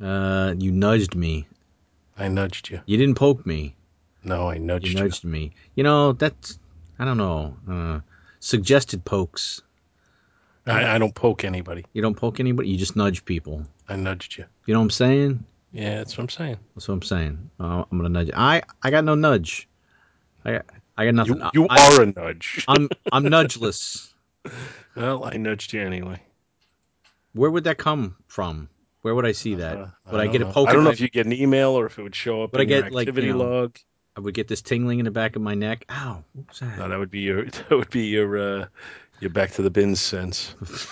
Uh, you nudged me. I nudged you. You didn't poke me. No, I nudged You you. nudged me. You know that's I don't know. Uh, suggested pokes. I, I don't poke anybody. You don't poke anybody. You just nudge people. I nudged you. You know what I'm saying? Yeah, that's what I'm saying. That's what I'm saying. Uh, I'm gonna nudge. You. I I got no nudge. I got I got nothing. You, you I, are a nudge. I'm I'm nudgeless. well, I nudged you anyway. Where would that come from? Where would I see that? Uh, would I, don't get a know. poke? I don't in know my- if you get an email or if it would show up Would I in your get, like, you activity know- log. I would get this tingling in the back of my neck. Ow! What was that? No, that would be your that would be your uh, your back to the bins sense.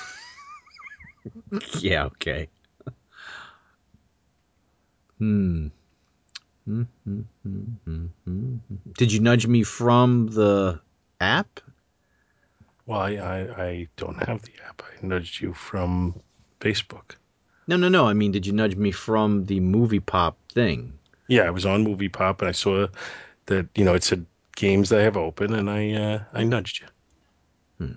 yeah. Okay. Hmm. Hmm, hmm, hmm, hmm, hmm. Did you nudge me from the app? Well, I, I I don't have the app. I nudged you from Facebook. No, no, no. I mean, did you nudge me from the movie pop thing? Yeah, I was on Movie Pop and I saw that you know it said games they have open, and I uh, I nudged you. Hmm.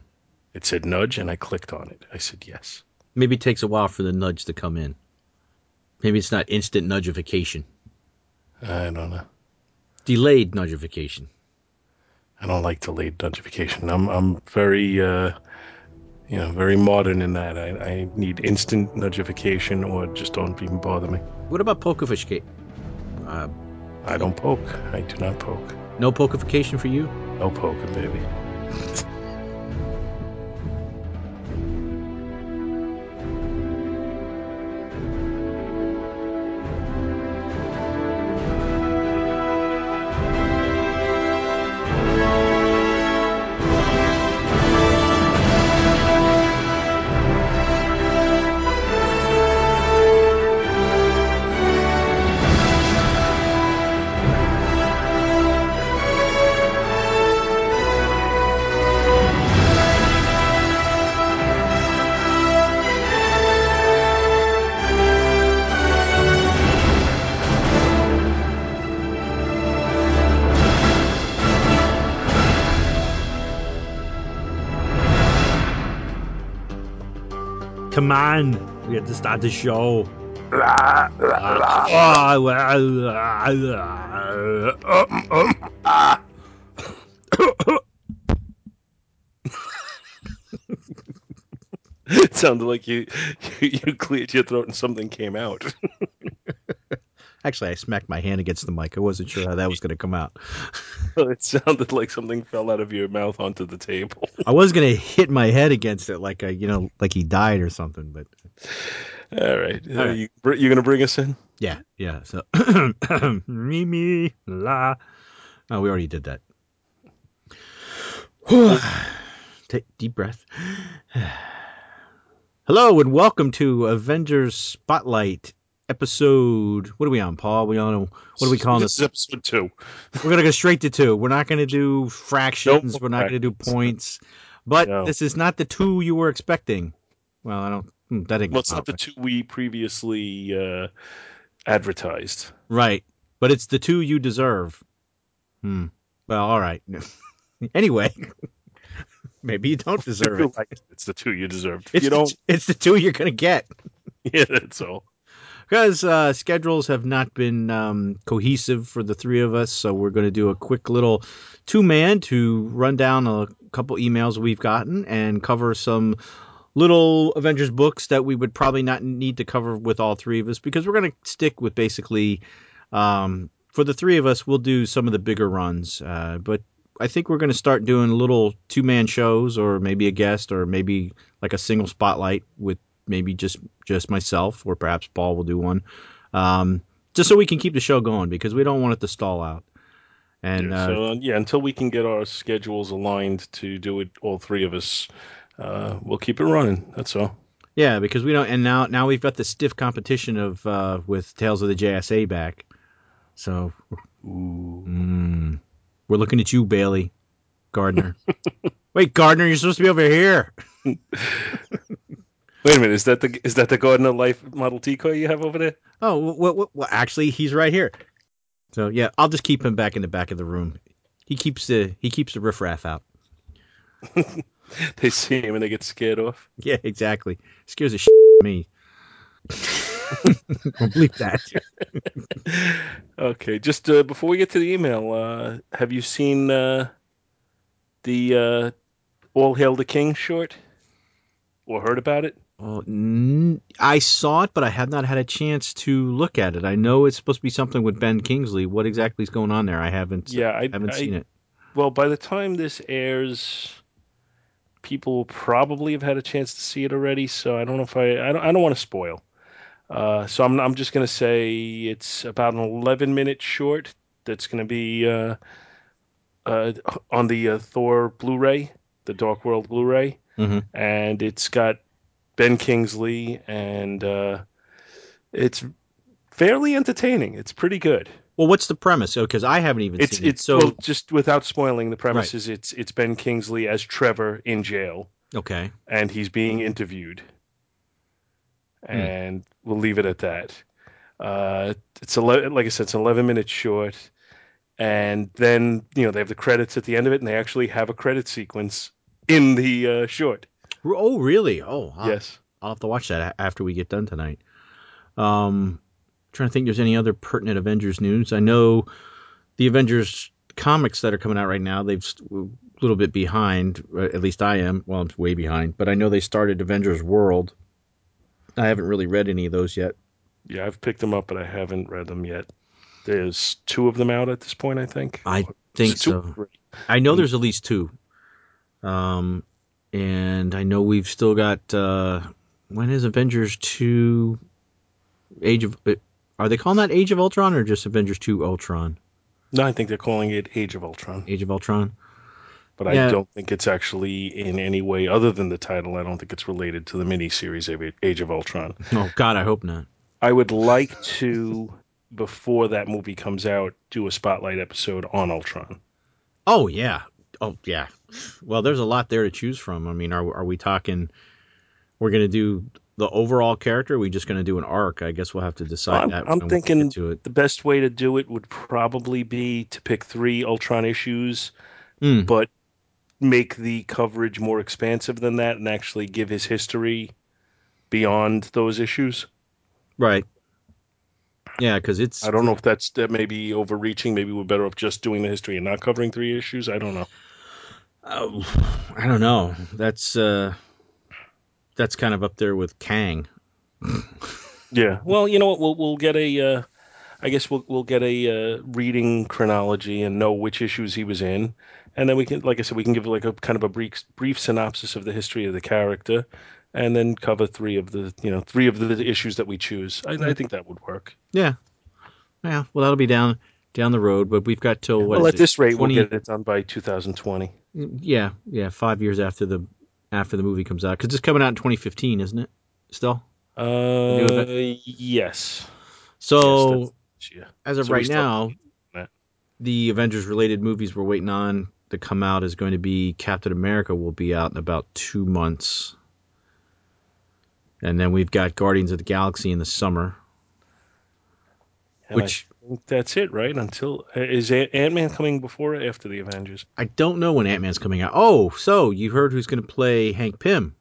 It said nudge, and I clicked on it. I said yes. Maybe it takes a while for the nudge to come in. Maybe it's not instant nudgification. I don't know. Delayed nudgification. I don't like delayed notification. I'm I'm very uh, you know very modern in that. I, I need instant notification or just don't even bother me. What about pokefish? Uh, I don't poke. I do not poke. no pokeification for you? No poking, baby. Come on, we have to start the show. It sounded like you, you you cleared your throat and something came out. Actually, I smacked my hand against the mic. I wasn't sure how that was going to come out. it sounded like something fell out of your mouth onto the table. I was going to hit my head against it, like a, you know, like he died or something. But All right, All right. you you gonna bring us in? yeah, yeah. So, Mimi la. Oh, we already did that. Take deep breath. Hello and welcome to Avengers Spotlight episode. What are we on, Paul? We on? What are we calling this? this? Is episode two. We're gonna go straight to two. We're not gonna do fractions. Nope. We're not gonna do points. But No. this is not the two you were expecting. Well, I don't. hmm, That didn't. Well, it's not the two we previously uh, advertised. Right, but it's the two you deserve. Hmm. Well, all right. anyway, maybe you don't deserve it. it's the two you deserved. It's you the, don't, it's the two you're gonna get. yeah, that's all. Because uh, schedules have not been um, cohesive for the three of us. So we're going to do a quick little two man to run down a couple emails we've gotten and cover some little Avengers books that we would probably not need to cover with all three of us because we're going to stick with basically um, for the three of us. We'll do some of the bigger runs, uh, but. I think we're going to start doing little two man shows, or maybe a guest, or maybe like a single spotlight with maybe just just myself, or perhaps Paul will do one, um, just so we can keep the show going because we don't want it to stall out. And yeah, uh, so uh, yeah, until we can get our schedules aligned to do it, all three of us, uh, we'll keep it running. That's all. yeah, because we don't. And now now we've got the stiff competition of uh, with Tales of the JSA back. So mm, we're looking at you, Bailey Gardner. Wait, Gardner, you're supposed to be over here. Wait a minute, is that the is that the Gardner Life Model T car you have over there? Oh, well, well, well, actually, he's right here. So yeah, I'll just keep him back in the back of the room. He keeps the he keeps the riffraff out. They see him and they get scared off. Yeah, exactly. Scares the shit me. Don't bleep that. okay, just uh, before we get to the email, uh, have you seen uh, the uh, All Hail the King short or heard about it? Well, n- I saw it, but I have not had a chance to look at it. I know it's supposed to be something with Ben Kingsley. What exactly is going on there? I haven't. Yeah, I haven't I- seen it. Well, by the time this airs, people will probably have had a chance to see it already. So I don't know if I I don't, I don't want to spoil. Uh, so I'm I'm just gonna say it's about an 11 minute short that's gonna be uh, uh, on the uh, Thor Blu-ray, the Dark World Blu-ray, Mhm. and it's got Ben Kingsley, and uh, it's fairly entertaining. It's pretty good. Well, what's the premise? Oh, Because I haven't even It's seen it's it. So well, just without spoiling the premise Right. is it's it's Ben Kingsley as Trevor in jail, okay, and he's being interviewed, Hmm. and we'll leave it at that. Uh, it's 11, like I said, it's an 11 minutes short, and then you know they have the credits at the end of it, and they actually have a credit sequence in the uh, short. Oh really? Oh, wow. Yes. I'll have to watch that after we get done tonight. Um, trying to think, there's any other pertinent Avengers news? I know the Avengers comics that are coming out right now. They've a little bit behind. uh, At least I am. Well, I'm way behind. But I know they started Avengers World. I haven't really read any of those yet. Yeah, I've picked them up, but I haven't read them yet. There's two of them out at this point, I think. I think is it two so. I know there's at least two. Um, and I know we've still got. Uh, when is Avengers two? Age of. uh, Are they calling that Age of Ultron or just Avengers two Ultron? No, I think they're calling it Age of Ultron, Age of Ultron. but Yeah. I don't think it's actually in any way other than the title. I don't think it's related to the miniseries of Age of Ultron. Oh God, I hope not. I would like to, before that movie comes out, do a spotlight episode on Ultron. Oh yeah. Oh yeah. Well, there's a lot there to choose from. I mean, are are we talking? We're gonna do the overall character. Or are we just gonna do an arc? I guess we'll have to decide I'm- that. I'm thinking- get to it. The best way to do it would probably be to pick three Ultron issues, Hmm. but make the coverage more expansive than that and actually give his history beyond those issues. Right. Yeah, because it's. I don't know if that's that may be overreaching. Maybe we're better off just doing the history and not covering three issues. I don't know. Oh, I don't know. That's uh, that's kind of up there with Kang. Yeah. Well, you know what? We'll we'll get a. Uh, I guess we'll we'll get a uh, reading chronology and know which issues he was in, and then we can, like I said, we can give like a kind of a brief brief synopsis of the history of the character, and then cover three of the you know three of the issues that we choose. I, I think that would work. Yeah. Yeah. Well, that'll be down down the road, but we've got till what well, at it? this rate, 20 we'll get it done by 2020. Yeah, yeah, five years after the after the movie comes out because it's coming out in 2015, isn't it? Still. Uh, yes. So Yes, Yeah. as of so right now, the Avengers related movies we're waiting on to come out is going to be Captain America will be out in about two months, and then we've got Guardians of the Galaxy in the summer. And Which- that's it, right? Until uh, is Ant Man coming before or after the Avengers? I don't know when Ant Man's coming out. Oh, so you heard who's going to play Hank Pym?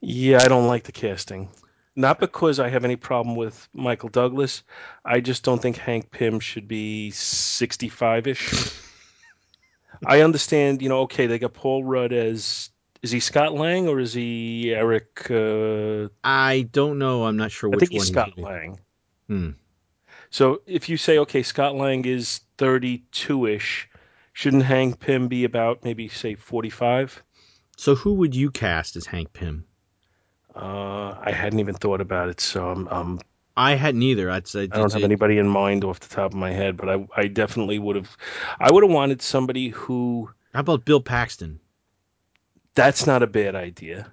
Yeah, I don't like the casting. Not because I have any problem with Michael Douglas. I just don't think Hank Pym should be 65 ish. I understand, you know, okay, they got Paul Rudd as. Is he Scott Lang or is he Eric? Uh, I don't know. I'm not sure I which think one he's Scott. Lang. Hmm. So if you say, okay, Scott Lang is 32 ish, shouldn't Hank Pym be about maybe, say, 45? So who would you cast as Hank Pym? Uh, I hadn't even thought about it, so I'm, I'm I hadn't either. I'd say I don't have anybody in mind off the top of my head, but I, I definitely would have. I would have wanted somebody who. How about Bill Paxton? That's not a bad idea.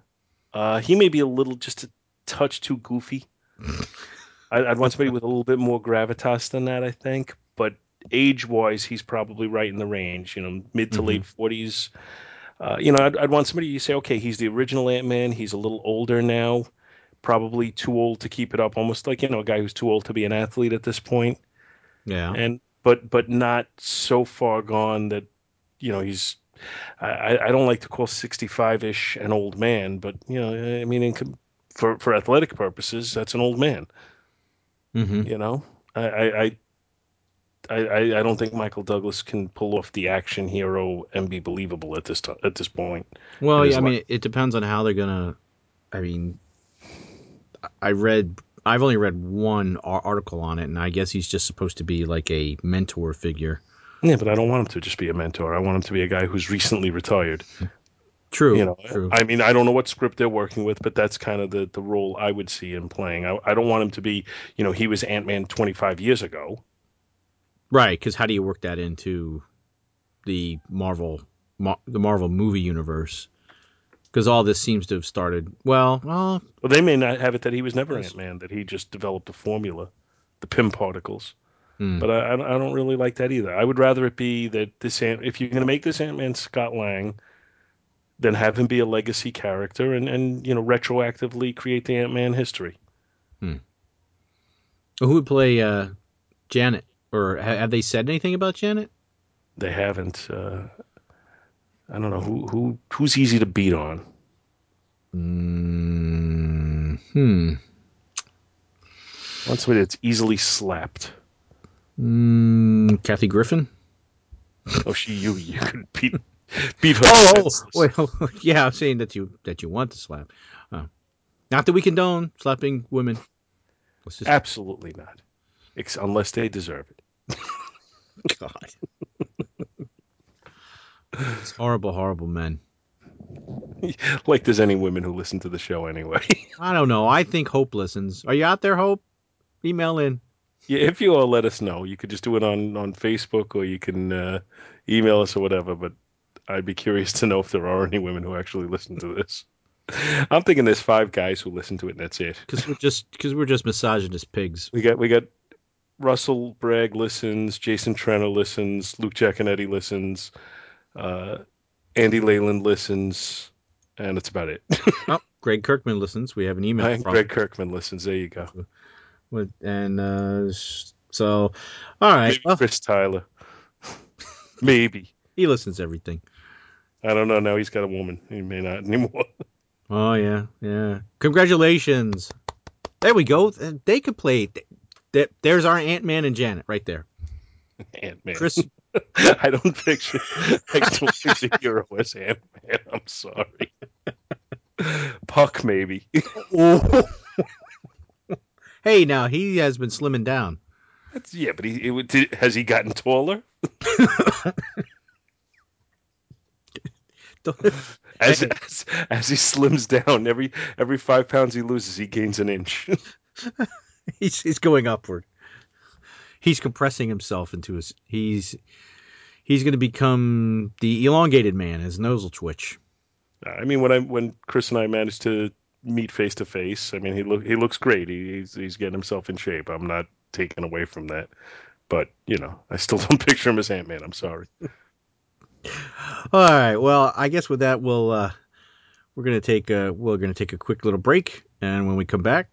Uh, he may be a little just a touch too goofy. I, I'd want somebody with a little bit more gravitas than that, I think. But age-wise, he's probably right in the range. You know, mid to Mhm. late forties. Uh, you know, I'd, I'd want somebody you say, okay, he's the original Ant Man. He's a little older now, probably too old to keep it up. Almost like you know, a guy who's too old to be an athlete at this point. Yeah. and but but not so far gone that you know he's I, I don't like to call 65 ish an old man, but you know I mean in, for for athletic purposes that's an old man. Mm-hmm. You know, I, I, I, I, I don't think Michael Douglas can pull off the action hero and be believable at this time, at this point. Well, yeah, I mean, it depends on how they're gonna. I mean, I read. I've only read one article on it, and I guess he's just supposed to be like a mentor figure. Yeah, but I don't want him to just be a mentor. I want him to be a guy who's recently retired. True. You know, true. I mean, I don't know what script they're working with, but that's kind of the, the role I would see him playing. I, I don't want him to be, you know, he was Ant Man 25 years ago. right? Because how do you work that into the Marvel, Mar- the Marvel movie universe? Because all this seems to have started. Well, well, Well, they may not have it that he was never Ant Man, that he just developed a formula, the Pym particles. hmm. But I, I I don't really like that either. I would rather it be that this Ant, if you're going to make this Ant Man Scott Lang, then have him be a legacy character and, and you know retroactively create the Ant Man history. who would play uh, Janet? Or ha- have they said anything about Janet? They haven't. Uh, I don't know who who who's easy to beat on. Mm, hmm. What's somebody that's easily slapped? Mm, Kathy Griffin. Oh, she you you could beat beat. Oh, oh, senseless. well, yeah, I'm saying that you that you want to slap. Oh. Not that we condone slapping women. Just Absolutely not, Ex- unless they deserve it. God. It's horrible, horrible men. like there's any women who listen to the show anyway. I don't know. I think Hope listens. Are you out there, Hope? Email in. yeah, if you all let us know, you could just do it on on Facebook or you can uh, email us or whatever. But I'd be curious to know if there are any women who actually listen to this. I'm thinking there's five guys who listen to it, and that's it. Because we're just because we're just misogynist pigs. We got we got Russell Bragg listens, Jason Trenner listens, Luke Giaconetti listens, uh, Andy Leyland listens, and that's about it. Oh, Greg Kirkman listens. We have an email from Greg Kirkman listens. There you go. with- and uh, so all right. Well, Chris Tyler. Maybe. he listens to everything. I don't know. Now he's got a woman. He may not anymore. Oh yeah, yeah. Congratulations. There we go. They could play. That there's our Ant Man and Janet right there. Ant Man. Chris, I don't picture. I don't picture hero as Ant Man. I'm sorry. Puck maybe. hey, now he has been slimming down. That's, yeah, but he it, has he gotten taller? As, as as he slims down, every every five pounds he loses, he gains an inch. he's he's going upward. He's compressing himself into his. He's he's going to become the elongated man. His nose will twitch. I mean, when I when Chris and I managed to meet face to face, I mean, he look he looks great. He, he's he's getting himself in shape. I'm not taking away from that, but you know, I still don't picture him as Ant Man. I'm sorry. All right. Well, I guess with that, we'll uh, we're gonna take a we're gonna take a quick little break, and when we come back,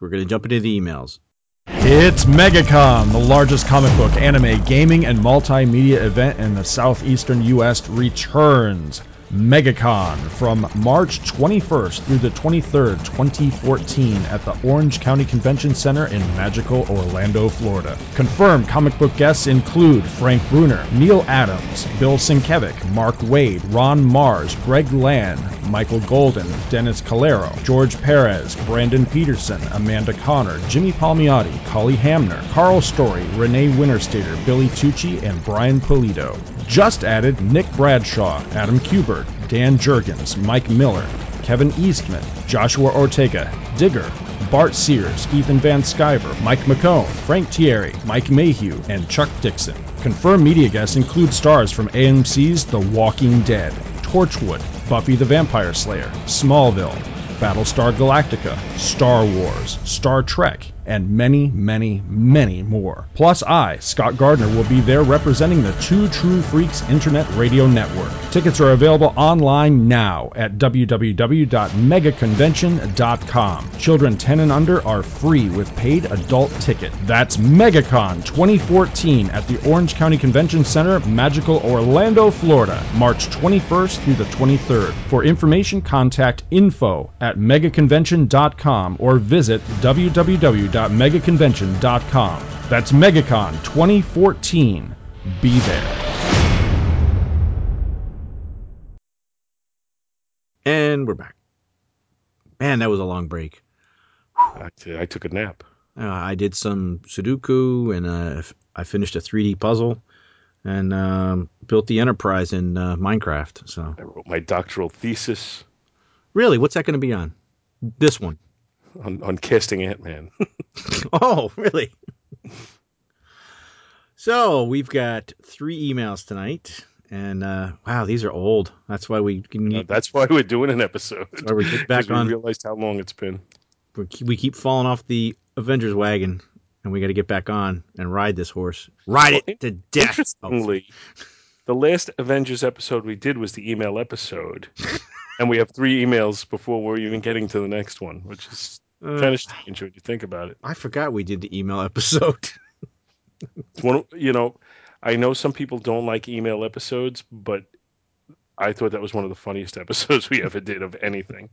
we're gonna jump into the emails. It's MegaCon, the largest comic book, anime, gaming, and multimedia event in the southeastern U.S. returns. MegaCon from March 21st through the 23rd, 2014, at the Orange County Convention Center in magical Orlando, Florida. Confirmed comic book guests include Frank Brunner, Neal Adams, Bill Sienkiewicz, Mark Waid, Ron Marz, Greg Land, Michael Golden, Dennis Calero, George Perez, Brandon Peterson, Amanda Conner, Jimmy Palmiotti, Cully Hamner, Karl Story, Renee Witterstaetter, Billy Tucci, and Brian Pulido. Just added Nick Bradshaw, Adam Kubert, Dan Jurgens, Mike Miller, Kevin Eastman, Joshua Ortega, Digger, Bart Sears, Ethan Van Sciver, Mike McKone, Frank Tieri, Mike Mayhew, and Chuck Dixon. Confirmed media guests include stars from AMC's The Walking Dead, Torchwood, Buffy the Vampire Slayer, Smallville, Battlestar Galactica, Star Wars, Star Trek, and many, many, many more. Plus, I, Scott Gardner, will be there representing the Two True Freaks Internet Radio Network. Tickets are available online now at www.megaconvention.com. Children 10 and under are free with paid adult ticket. That's MegaCon 2014 at the Orange County Convention Center, Magical Orlando, Florida, March 21st through the 23rd. For information, contact info at megaconvention.com or visit www www.megaconvention.com. That's MegaCon 2014. Be there. And we're back. Man, that was a long break. I, I took a nap. Uh, I did some Sudoku and uh, f- I finished a 3D puzzle and um, built the Enterprise in uh, Minecraft. So, I wrote my doctoral thesis really, what's that going to be on? This one. On, on casting Ant Man. Oh, really? so we've got three emails tonight, and uh, wow, these are old. That's why we can, That's why we're doing an episode. why we get back 'Cause we on. realized how long it's been. we keep- falling off the Avengers wagon, and we got to get back on and ride this horse. Ride it to death. Oh, Interestingly, the last Avengers episode we did was the email episode, and we have three emails before we're even getting to the next one, which is uh, kind of strange when you think about it. I forgot we did the email episode. It's one, you know, I know some people don't like email episodes, but I thought that was one of the funniest episodes we ever did of anything.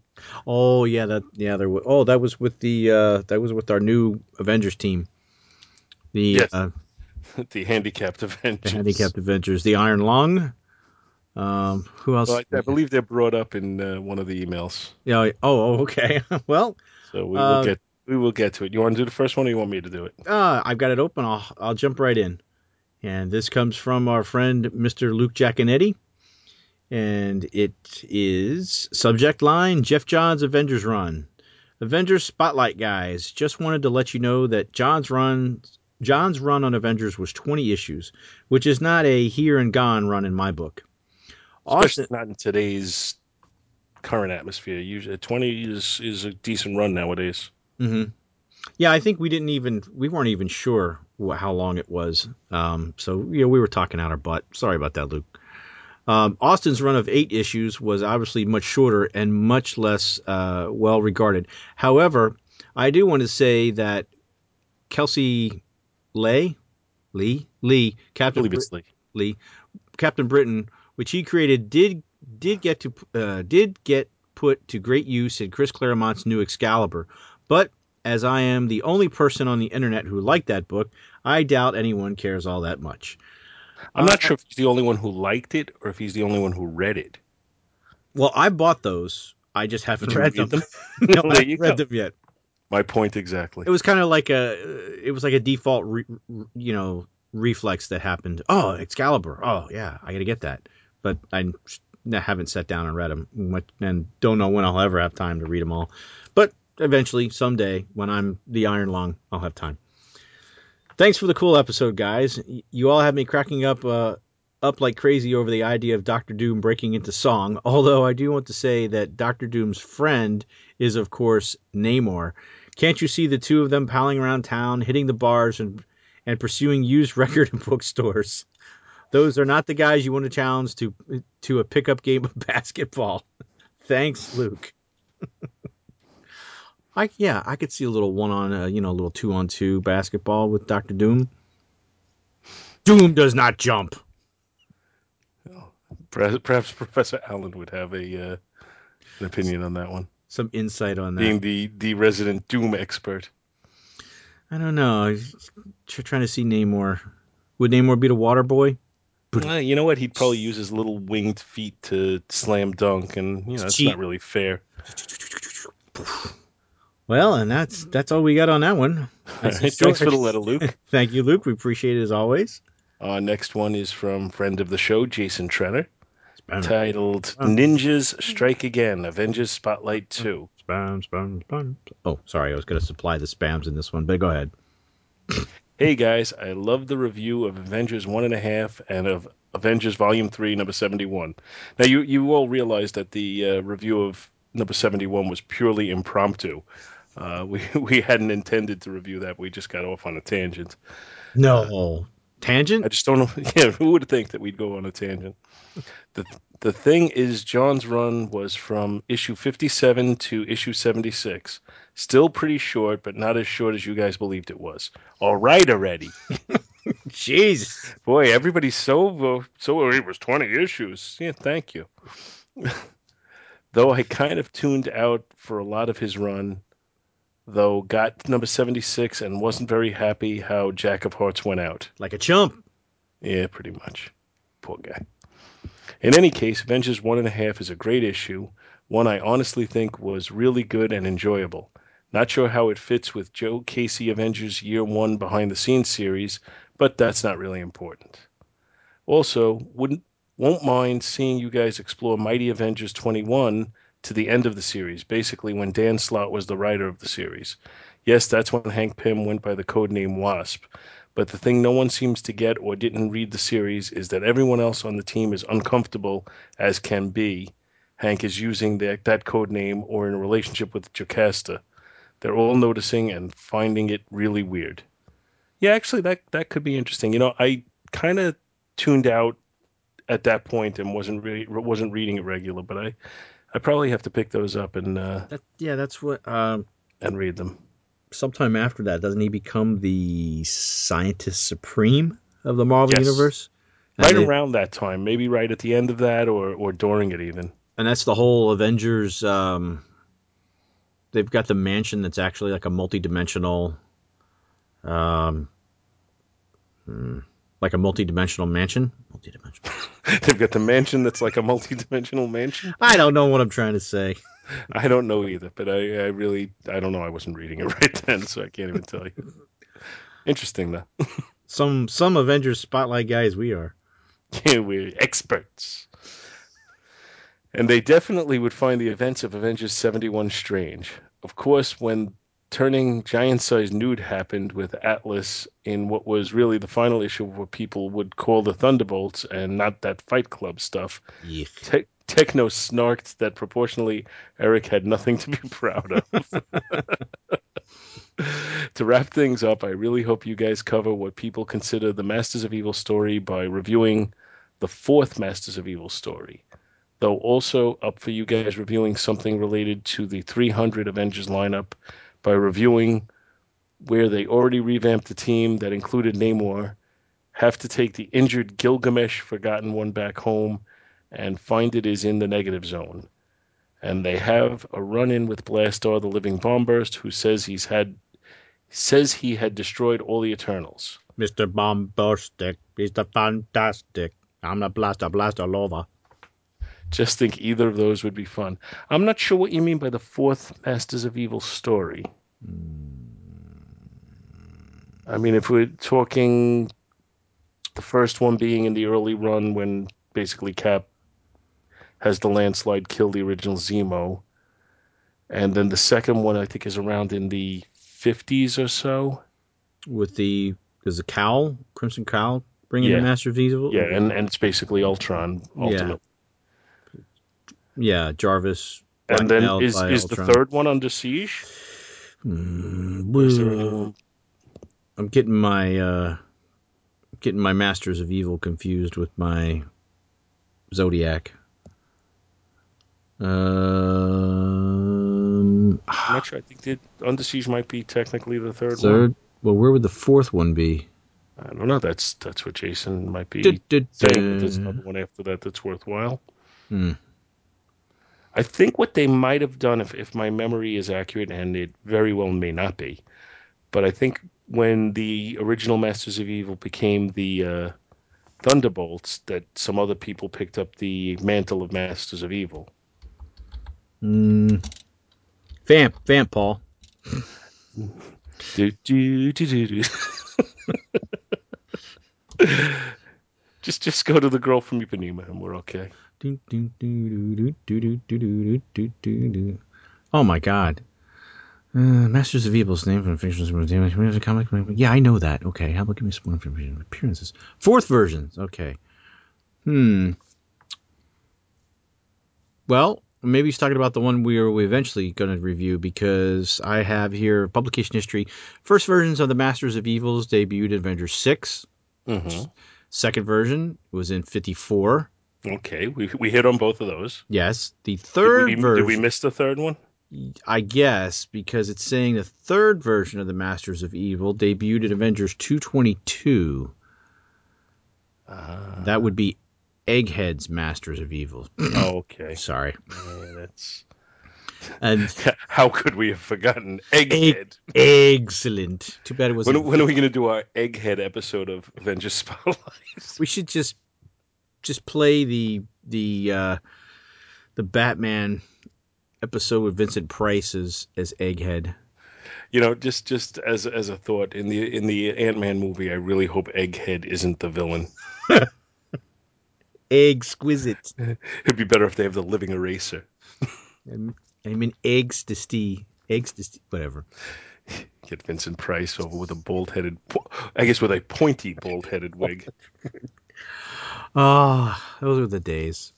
oh yeah, that yeah there. Was, oh, that was with the uh, that was with our new Avengers team. The Yes. uh, the handicapped Avengers. the handicapped Avengers, the Iron Lung. Um, who else? Well, I, I believe they're brought up in uh, one of the emails, Yeah. Oh, oh, okay. well, so we will get we will get to it. You want to do the first one, or you want me to do it? uh, I've got it open. I'll I'll jump right in. And this comes from our friend Mr. Luke Giaconetti. And it is subject line Geoff Johns Avengers Run. Avengers Spotlight guys, just wanted to let you know that John's run John's run on Avengers was 20 issues, which is not a here and gone run in my book. Especially Austen, not in today's current atmosphere. Usually, twenty is is a decent run nowadays. hmm Yeah, I think we didn't even we weren't even sure wh- how long it was. Um, so yeah, we were talking out our butt. Sorry about that, Luke. Um, Austen's run of eight issues was obviously much shorter and much less uh, well regarded. However, I do want to say that Kelsey Lay, Lee, Lee, Captain believe Brit- it's Lee. Lee, Captain Britain, which he created, did did get to uh, did get put to great use in Chris Claremont's new Excalibur. But as I am the only person on the internet who liked that book, I doubt anyone cares all that much. I'm Uh, not sure if he's the only one who liked it or if he's the only one who read it. Well, I bought those. I just haven't read them. them? no, I There you haven't read them yet. My point exactly. It was kind of like a it was like a default re, you know reflex that happened. Oh, Excalibur. Oh, yeah, I got to get that. But I haven't sat down and read them and don't know when I'll ever have time to read them all. But eventually someday when I'm the Iron Lung, I'll have time. Thanks for the cool episode, guys. You all have me cracking up uh up like crazy over the idea of Doctor Doom breaking into song. Although I do want to say that Doctor Doom's friend is of course Namor. Can't you see the two of them palling around town, hitting the bars and and pursuing used record and bookstores? Those are not the guys you want to challenge to to a pickup game of basketball. Thanks, Luke. I yeah, I could see a little one on uh, you know, a little two on two basketball with Doctor Doom. Doom does not jump. Perhaps, perhaps Professor Allen would have a uh, an opinion on that one, Some insight on that. being the the resident Doom expert. I don't know. I was tr- trying to see Namor. Would Namor be the water boy? Well, you know what? He'd probably use his little winged feet to slam dunk, and you know that's Cheat. not really fair. Well, and that's that's all we got on that one. That's Thanks for the letter, Luke. Thank you, Luke. We appreciate it as always. Our next one is from friend of the show, Jason Trenner, Spam, titled Spam. "Ninjas Strike Again: Avengers Spotlight 2. spam, spam, spam. Oh, sorry, I was going to supply the spams in this one, but go ahead. Hey guys, I love the review of Avengers one and a half and of Avengers Volume Three, number seventy-one. Now you you all realize that the uh, review of number seventy-one was purely impromptu. Uh, we we hadn't intended to review that. We just got off on a tangent. No I tangent. I just don't know. Yeah, who would think that we'd go on a tangent? The the thing is, John's run was from issue fifty-seven to issue seventy-six. Still pretty short, but not as short as you guys believed it was. All right, already. Jeez. Boy, everybody's so uh, so it was twenty issues. Yeah, thank you. Though I kind of tuned out for a lot of his run, though got number 76 and wasn't very happy how Jack of Hearts went out. Like a chump. Yeah, pretty much. Poor guy. In any case, Avengers One and a Half is a great issue, one I honestly think was really good and enjoyable. Not sure how it fits with Joe Casey Avengers Year One behind the scenes series, but that's not really important. Also, wouldn't won't mind seeing you guys explore Mighty Avengers 21 to the end of the series, basically when Dan Slott was the writer of the series. Yes, that's when Hank Pym went by the codename Wasp. But the thing no one seems to get or didn't read the series is that everyone else on the team is uncomfortable as can be. Hank is using that, that code name or in a relationship with Jocasta. They're all noticing and finding it really weird. Yeah, actually, that that could be interesting. You know, I kind of tuned out at that point and wasn't really wasn't reading it regular, but I I probably have to pick those up and uh, That, yeah, that's what. Um, and read them. Sometime after that, doesn't he become the scientist supreme of the Marvel Yes. universe? And Right they- around that time, maybe right at the end of that or or during it even. and that's the whole Avengers. Um, they've got the mansion that's actually like a multi-dimensional, um, hmm, like a multi-dimensional mansion. Multi-dimensional. They've got the mansion that's like a multi-dimensional mansion. I don't know what I'm trying to say. I don't know either, but I, I really I don't know. I wasn't reading it right then, so I can't even tell you. Interesting though. Some some Avengers spotlight guys we are. Yeah, we're experts. And they definitely would find the events of Avengers 71 strange. Of course, when turning giant sized nude happened with Atlas in what was really the final issue of what people would call the Thunderbolts and not that Fight Club stuff. Te- Techno snarked that proportionally Eric had nothing to be proud of. to wrap things up, I really hope you guys cover what people consider the Masters of Evil story by reviewing the fourth Masters of Evil story. Though also up for you guys reviewing something related to the 300 Avengers lineup by reviewing where they already revamped the team that included Namor, have to take the injured Gilgamesh Forgotten One back home, and find it is in the negative zone. And they have a run in with Blastaar, the living bombburst, who says he's had says he had destroyed all the Eternals. Mr. Bombastic, Mr. Fantastic. I'm the blaster blaster lover. Just think either of those would be fun. I'm not sure what you mean by the fourth Masters of Evil story. I mean, if we're talking the first one being in the early run when basically Cap has the landslide killed the original Zemo, and then the second one I think is around in the 50s or so. With the there's the cowl, Crimson Cowl, bringing Yeah. the Master of Evil. Yeah, and, and it's basically Ultron ultimate. yeah, Jarvis. And then is is the third one under siege? Mm, is I'm getting my uh, getting my Masters of Evil confused with my Zodiac. Um, I'm not sure. I think the Under Siege might be technically the third, one. third. Well, where would the fourth one be? I don't know. That's that's what Jason might be Du- saying. That there's another one after that that's worthwhile. Hmm. I think what they might have done, if if my memory is accurate, and it very well may not be, but I think when the original Masters of Evil became the uh, Thunderbolts, that some other people picked up the mantle of Masters of Evil. Mm. Vamp, vamp, Paul. Do, do, do, do, do. just just go to the girl from Ipanema and we're okay. Do, do, do, do, do, do, do, do, do, do, do. Oh my God. Uh, Masters of Evil's name from fictional comic. Yeah, I know that. Okay, how about give me some more information? On appearances. Fourth versions. Okay. Hmm. Well, maybe he's talking about the one we are eventually going to review because I have here publication history. First versions of the Masters of Evils debuted in Avengers 6. hmm Second version was in 54. Okay, we we hit on both of those. Yes. The third did we, version. Did we miss the third one? I guess because it's saying the third version of the Masters of Evil debuted in Avengers 222. Uh, That would be Egghead's Masters of Evil. oh, okay. Sorry. That's And How could we have forgotten Egghead? excellent. Too bad it was. When, when are we going to do our Egghead episode of Avengers Spotlight? we should just just play the the uh, the Batman episode with Vincent Price as as Egghead. You know, just just as as a thought in the in the Ant Man movie, I really hope Egghead isn't the villain. Exquisite. It'd be better if they have the living eraser. I'm, I'm in eggs to stee. Eggs to stee. Whatever. Get Vincent Price over with a bald headed, I guess with a pointy bald headed wig. Ah, those were the days.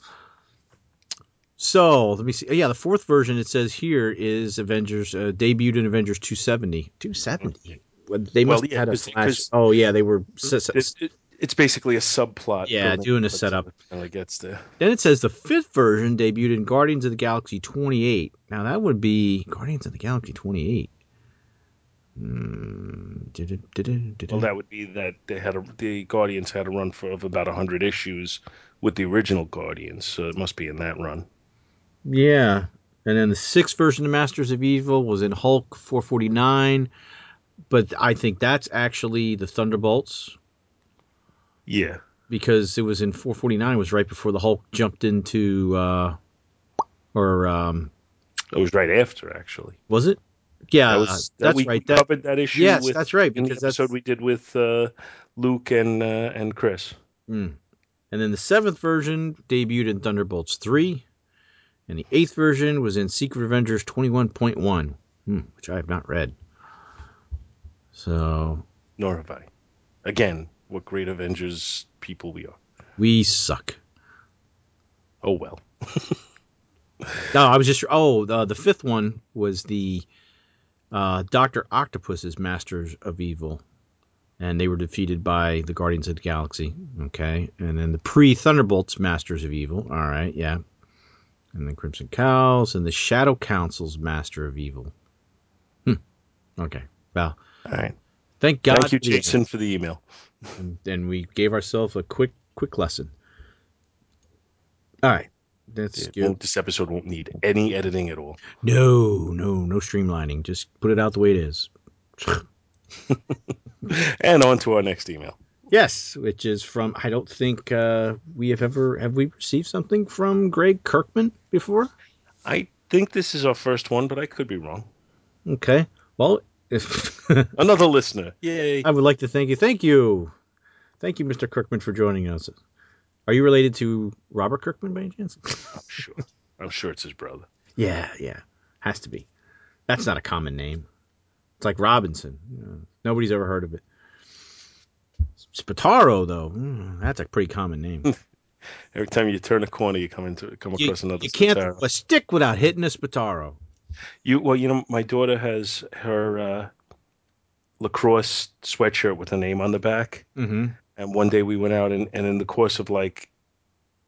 So let me see. Yeah, the fourth version it says here is Avengers uh, debuted in Avengers 270. 270. Well, They Well, must yeah, have had a flash. Oh yeah, they were. s- s- It, it, it's basically a subplot. Yeah, doing a setup. Finally gets there. Then it says the fifth version debuted in Guardians of the Galaxy 28. Now that would be Guardians of the Galaxy 28. Hmm. Well, that would be that they had a, the Guardians had a run for of about hundred issues with the original Guardians, so it must be in that run. Yeah. And then the sixth version of Masters of Evil was in Hulk 449. But I think that's actually the Thunderbolts Yeah, because it was in 449 was right before the Hulk jumped into uh or um it was right after actually. was it? Yeah, That was uh, that's we right. That, covered that issue. yes, with, that's right the because that's episode we did with uh, Luke and uh, and Chris. Mm. And then the seventh version debuted in Thunderbolts 3. And the eighth version was in Secret Avengers 21.1, hmm, which I have not read. So Nor have I. Again, what great Avengers people we are. we suck. Oh well. No, I was just. Oh, the, the fifth one was the uh, Doctor Octopus's Masters of Evil. And they were defeated by the Guardians of the Galaxy. Okay. And then the pre Thunderbolts Masters of Evil. All right. Yeah. And then Crimson Cowl's and the Shadow Council's Master of Evil. Hmm. Okay. Well, All right. Thank God. Thank you, for the- Jason, for the email. And, and we gave ourselves a quick, quick lesson. All right. That's It good. this episode won't need any editing at all. No, no, no streamlining. Just put it out the way it is. And on to our next email. Yes, which is from I don't think uh, we have ever have we received something from Greg Kirkman before. I think this is our first one, but I could be wrong. Okay, well, Another listener. Yay. I would like to thank you, thank you, thank you, Mr. Kirkman, for joining us. Are you related to Robert Kirkman by any chance? I'm sure. I'm sure it's his brother. yeah, yeah, has to be. That's not a common name. It's like Robinson. Nobody's ever heard of it. Spataro, though, mm, that's a pretty common name. Every time you turn a corner, you come into come you, across another. you can't a stick without hitting a Spataro. You well, you know, my daughter has her uh, lacrosse sweatshirt with a name on the back, Mm-hmm. and one day we went out, and, and in the course of like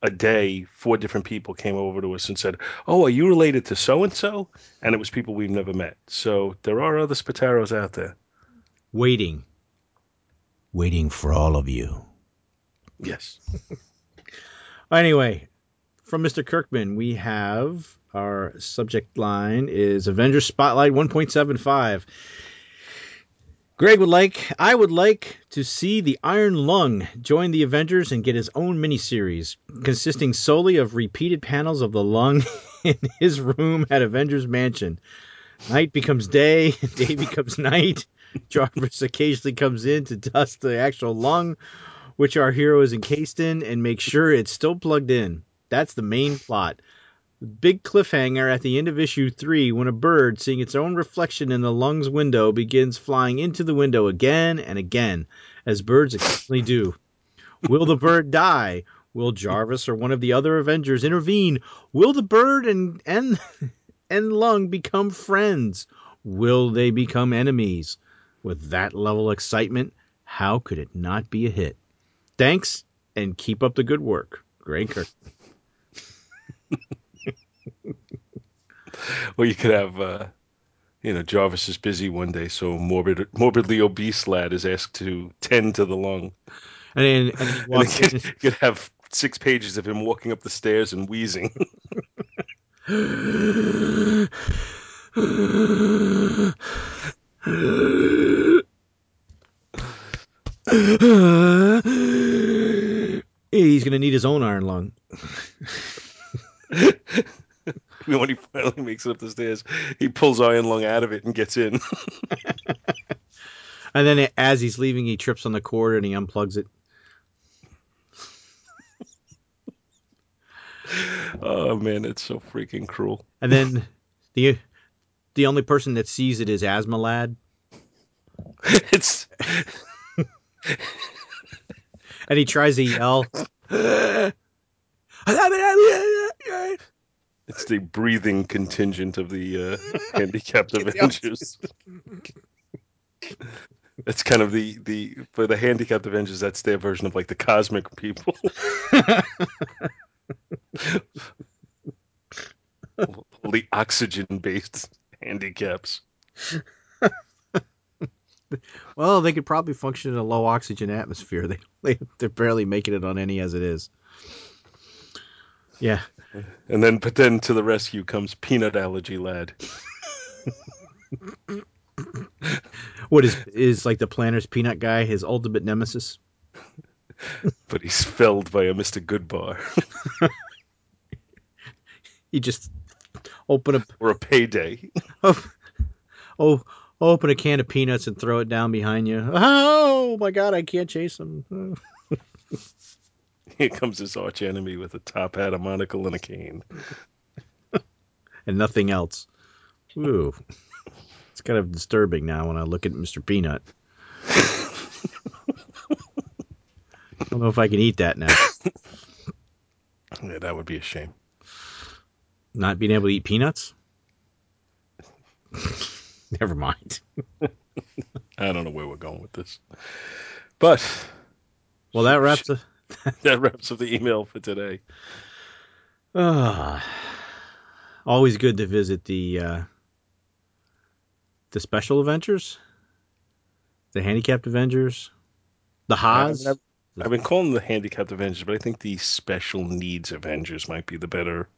a day, four different people came over to us and said, "Oh, are you related to so and so?" And it was people we've never met. So there are other Spataros out there. Waiting. Waiting for all of you. Yes. Anyway, from Mr. Kirkman, we have our subject line is Avengers Spotlight 1.75. Greg would like, I would like to see the Iron Lung join the Avengers and get his own miniseries, consisting solely of repeated panels of the lung in his room at Avengers Mansion. Night becomes day, day becomes night. Jarvis occasionally comes in to dust the actual lung, which our hero is encased in, and make sure it's still plugged in. That's the main plot. Big cliffhanger at the end of issue three when a bird, seeing its own reflection in the lung's window, begins flying into the window again and again, as birds occasionally do. Will the bird die? Will Jarvis or one of the other Avengers intervene? Will the bird and and and lung become friends? Will they become enemies? With that level of excitement, how could it not be a hit? Thanks and keep up the good work. Greg Kirk. Or you could have, uh, you know, Jarvis is busy one day, so morbid, morbidly obese lad is asked to tend to the lung. And then, and he And walks you could, you could have six pages of him walking up the stairs and wheezing. He's gonna need his own iron lung. when he finally makes it up the stairs, he pulls Iron Lung out of it and gets in. And then as he's leaving, he trips on the cord and he unplugs it. oh man, it's so freaking cruel. And then the the only person that sees it is Asthma Lad, It's and he tries to yell. it's the breathing contingent of the uh, handicapped Avengers. That's kind of the the for the handicapped Avengers. That's their version of like the cosmic people. the oxygen based handicaps. Well, they could probably function in a low oxygen atmosphere. They, they they're barely making it on any as it is. Yeah, And then, but then to the rescue comes Peanut Allergy Lad. what is is like the Planters peanut guy, his ultimate nemesis? but he's felled by a Mr. Goodbar You just open a or a payday. Oh, oh open a can of peanuts and throw it down behind you. Oh my god, I can't chase him. Here comes his arch enemy with a top hat, a monocle, and a cane. and nothing else. Ooh. It's kind of disturbing now when I look at Mr. Peanut. I don't know if I can eat that now. Yeah, that would be a shame. Not being able to eat peanuts? Never mind. I don't know where we're going with this. But Well, that wraps it. that wraps up the email for today. Ah, always good to visit the uh, the special Avengers, the handicapped Avengers, the Haas. I've, I've been calling them the handicapped Avengers, but I think the special needs Avengers might be the better.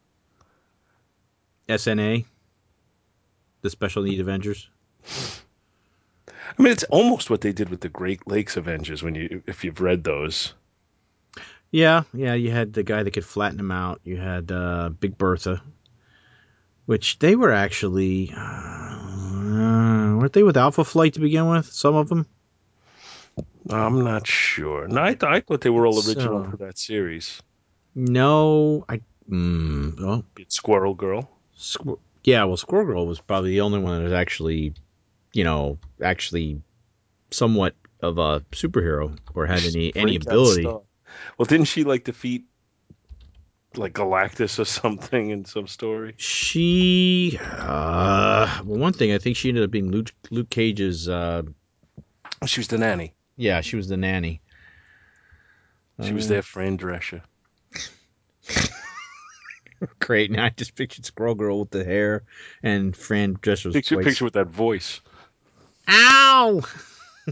SNA, the Special Need Avengers. I mean, it's almost what they did with the Great Lakes Avengers when you, if you've read those. Yeah, yeah. You had the guy that could flatten him out. You had uh, Big Bertha, which they were actually uh, weren't they with Alpha Flight to begin with? Some of them. I'm not sure. No, I, th- I thought they were all original So- for that series. No, I. Mm, well, It's Squirrel Girl. Squ- yeah, well, Squirrel Girl was probably the only one that was actually, you know, actually somewhat of a superhero or had any any ability. star. Well, didn't she like defeat like Galactus or something in some story? She, uh, well, one thing I think she ended up being Luke, Luke Cage's. Uh, She was the nanny. yeah, she was the nanny. She was Uh, their Fran Drescher. Great. Now I just pictured Squirrel Girl with the hair and Fran Drescher's Picture, voice. picture with that voice. Ow!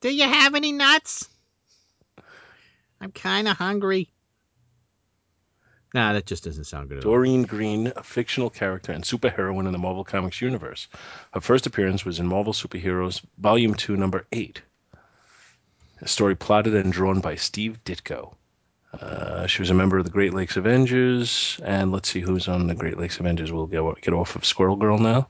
Do you have any nuts? I'm kind of hungry. Nah, that just doesn't sound good at all. Doreen Green, a fictional character and superheroine in the Marvel Comics universe. Her first appearance was in Marvel Superheroes Volume 2, Number 8. A story plotted and drawn by Steve Ditko. Uh, she was a member of the Great Lakes Avengers, and let's see who's on the Great Lakes Avengers. We'll get, get off of Squirrel Girl now.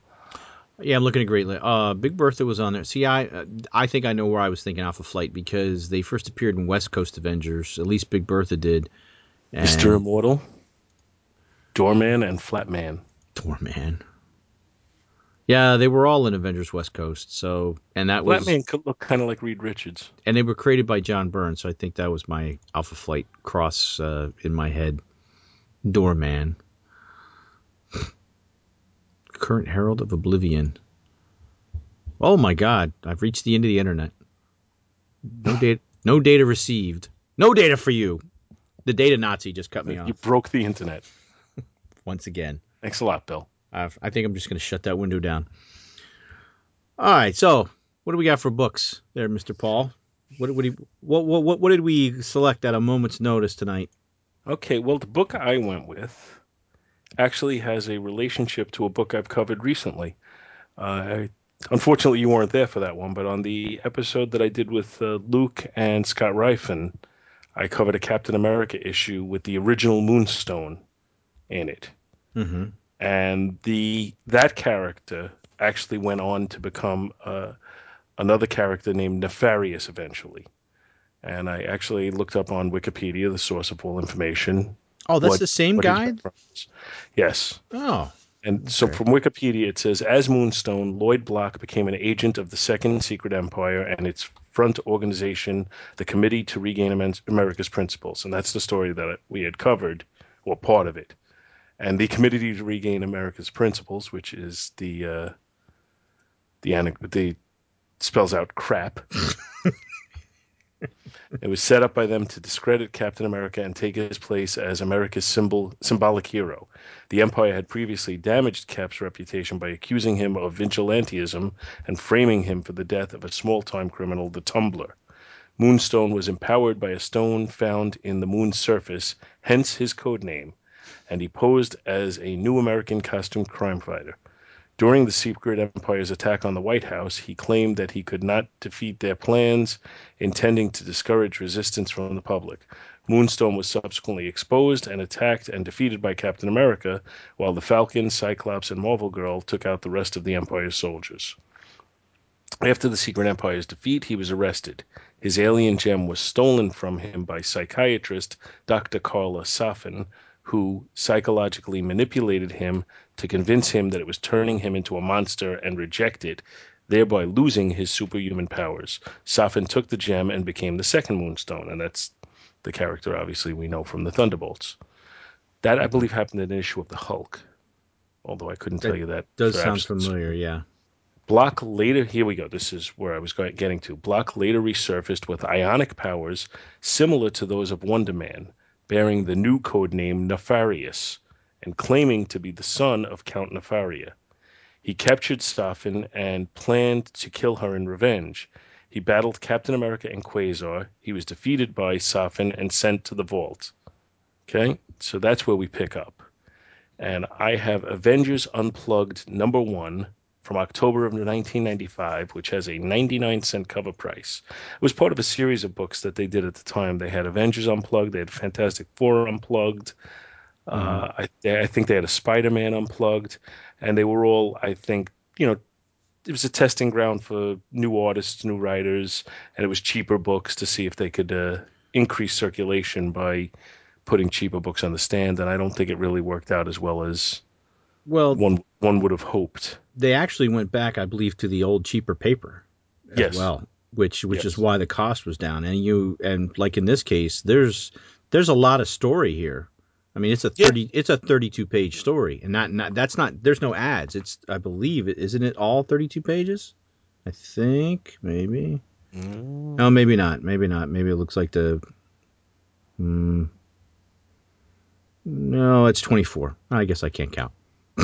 Yeah, I'm looking at Great. Lakes. Uh, Big Bertha was on there. See, I uh, I think I know where I was thinking Alpha Flight because they first appeared in West Coast Avengers. At least Big Bertha did. And Mr. Immortal, Doorman, and Flatman. Doorman. Yeah, they were all in Avengers West Coast. So, and that was Flatman could look kind of like Reed Richards. and they were created by John Byrne, so I think that was my Alpha Flight cross uh, in my head. Doorman. Current Herald of Oblivion. Oh my God! I've reached the end of the internet. No data. No data received. No data for you. The data Nazi just cut me off. You broke the internet. once again. Thanks a lot, Bill. I've, I think I'm just going to shut that window down. All right. So, what do we got for books there, Mr. Paul? What what, you- what what what what did we select at a moment's notice tonight? Okay, well, the book I went with actually has a relationship to a book I've covered recently. Uh, I, unfortunately, you weren't there for that one, but on the episode that I did with uh, Luke and Scott Rifen, I covered a Captain America issue with the original Moonstone in it. Mm-hmm. And the that character actually went on to become uh, another character named Nefarious eventually. And I actually looked up on Wikipedia, the source of all information. Oh, that's what- the same guy. Yes. Oh, And so Okay. from Wikipedia, it says As Moonstone, Lloyd Bloch became an agent of the Second Secret Empire and its front organization, the Committee to Regain America's Principles. And that's the story that we had covered, or part of it. And the Committee to Regain America's Principles, which is the, uh, the, the spells out crap. it was set up by them to discredit Captain America and take his place as America's symbol, symbolic hero. The Empire had previously damaged Cap's reputation by accusing him of vigilantism and framing him for the death of a small time criminal, the Tumbler. Moonstone was empowered by a stone found in the moon's surface, hence his code name, and he posed as a new American costume crime fighter. During the Secret Empire's attack on the White House, he claimed that he could not defeat their plans, intending to discourage resistance from the public. Moonstone was subsequently exposed and attacked and defeated by Captain America, while the Falcon, Cyclops, and Marvel Girl took out the rest of the Empire's soldiers. After the Secret Empire's defeat, he was arrested. His alien gem was stolen from him by psychiatrist Dr. Karla Sofen, who psychologically manipulated him to convince him that it was turning him into a monster and rejected, it, thereby losing his superhuman powers. Sofen took the gem and became the second Moonstone, and that's the character obviously we know from the Thunderbolts. That I believe happened in an issue of the Hulk, although I couldn't tell you that. does sound absolute familiar. Yeah. Bloch later, here we go. This is where I was getting to. Bloch later resurfaced with ionic powers similar to those of Wonder Man, bearing the new code name Nefarious and claiming to be the son of Count Nefaria. He captured Sofen and planned to kill her in revenge. He battled Captain America and Quasar. He was defeated by Sofen and sent to the vault. Okay, so that's where we pick up. And I have Avengers Unplugged number one from October of 1995, which has a 99 cent cover price. It was part of a series of books that they did at the time. They had Avengers Unplugged, they had Fantastic Four Unplugged. Uh, I, I think they had a Spider Man Unplugged, and they were all, I think, you know, it was a testing ground for new artists, new writers, and it was cheaper books to see if they could uh, increase circulation by putting cheaper books on the stand. And I don't think it really worked out as well as Well, one one would have hoped. They actually went back, I believe, to the old cheaper paper as Yes. well, which which is why the cost was down. And you and like in this case, there's there's a lot of story here. I mean, it's a Yeah. thirty it's a thirty two page story, and not, not that's not there's no ads. It's I believe isn't it all thirty two pages? I think maybe. No, maybe not. Maybe not. Maybe it looks like the. Hmm. No, it's 24. I guess I can't count.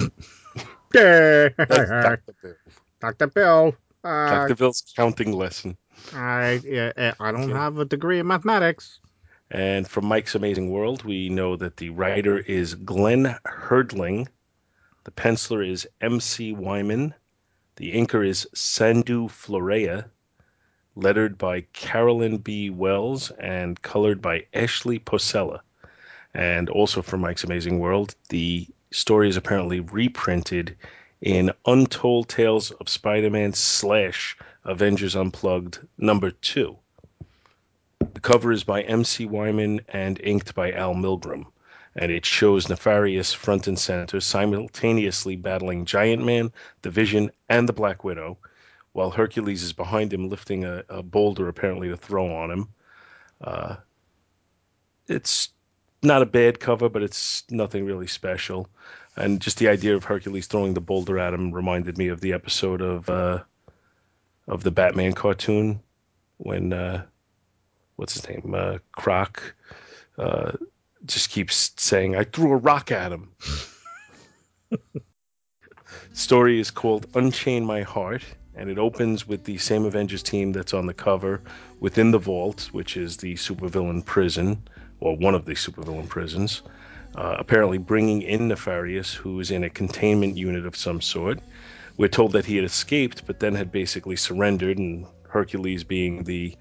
That's Dr. Bill. Dr. Bill. Uh, Dr. Bill's counting lesson. I, yeah, I don't Okay. have a degree in mathematics. And from Mike's Amazing World, we know that the writer is Glenn Herdling. The penciler is M.C. Wyman. The inker is Sandu Florea. Lettered by Carolyn B. Wells and colored by Ashley Posella. And also from Mike's Amazing World, the story is apparently reprinted in Untold Tales of Spider-Man slash Avengers Unplugged number two. The cover is by M.C. Wyman and inked by Al Milgrom, and it shows Nefarious front and center, simultaneously battling Giant Man, the Vision, and the Black Widow, while Hercules is behind him lifting a, a boulder apparently to throw on him. Uh, it's not a bad cover, but it's nothing really special. And just the idea of Hercules throwing the boulder at him reminded me of the episode of uh, of the Batman cartoon when uh, what's his name, uh, Croc, uh, just keeps saying, "I threw a rock at him." Story is called Unchain My Heart, and it opens with the same Avengers team that's on the cover within the vault, which is the supervillain prison, or one of the supervillain prisons. uh, apparently bringing in Nefarious, who is in a containment unit of some sort. We're told that he had escaped, but then had basically surrendered, and Hercules, being the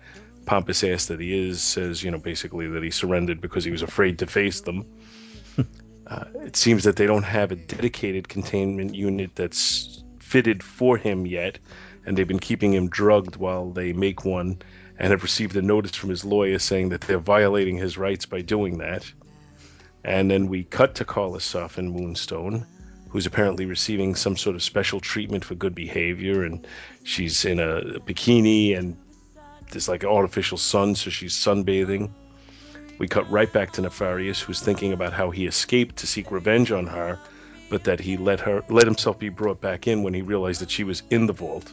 pompous ass that he is, says, you know, basically that he surrendered because he was afraid to face them. uh, it seems that they don't have a dedicated containment unit that's fitted for him yet, and they've been keeping him drugged while they make one, and have received a notice from his lawyer saying that they're violating his rights by doing that. And then we cut to Karla Sofen and Moonstone, who's apparently receiving some sort of special treatment for good behavior, and she's in a bikini and there's like artificial sun, so she's sunbathing. We cut right back to Nefarious, who's thinking about how he escaped to seek revenge on her, but that he let her let himself be brought back in when he realized that she was in the vault.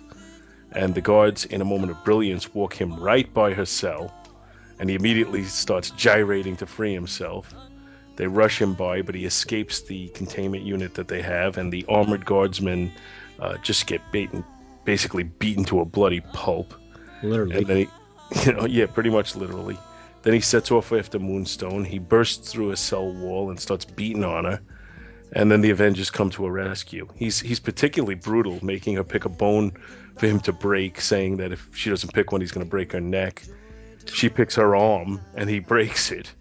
And the guards, in a moment of brilliance, walk him right by her cell, and he immediately starts gyrating to free himself. They rush him by, but he escapes the containment unit that they have, and the armored guardsmen uh, just get beaten, basically beaten to a bloody pulp. Literally. And then he, you know, yeah, pretty much literally. Then he sets off after Moonstone. He bursts through a cell wall and starts beating on her. And then the Avengers come to her rescue. He's he's particularly brutal, making her pick a bone for him to break, saying that if she doesn't pick one, he's going to break her neck. She picks her arm, and he breaks it.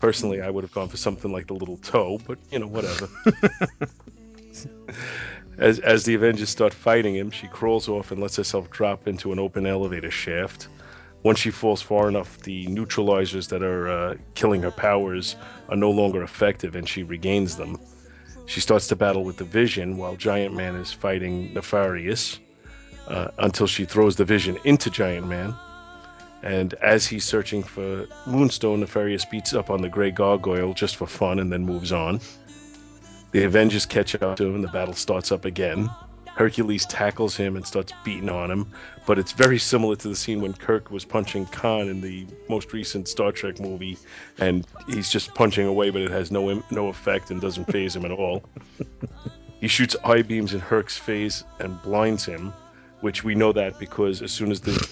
Personally, I would have gone for something like the little toe, but you know, whatever. as as the Avengers start fighting him, she crawls off and lets herself drop into an open elevator shaft. Once she falls far enough, the neutralizers that are uh, killing her powers are no longer effective, and she regains them. She starts to battle with the Vision while Giant Man is fighting Nefarious uh, until she throws the Vision into Giant Man. And as he's searching for Moonstone, Nefarious beats up on the Grey Gargoyle just for fun and then moves on. The Avengers catch up to him, and the battle starts up again. Hercules tackles him and starts beating on him, but it's very similar to the scene when Kirk was punching Khan in the most recent Star Trek movie, and he's just punching away, but it has no im- no effect and doesn't phase him at all. he shoots eye beams in Herc's face and blinds him, which we know that because as soon as the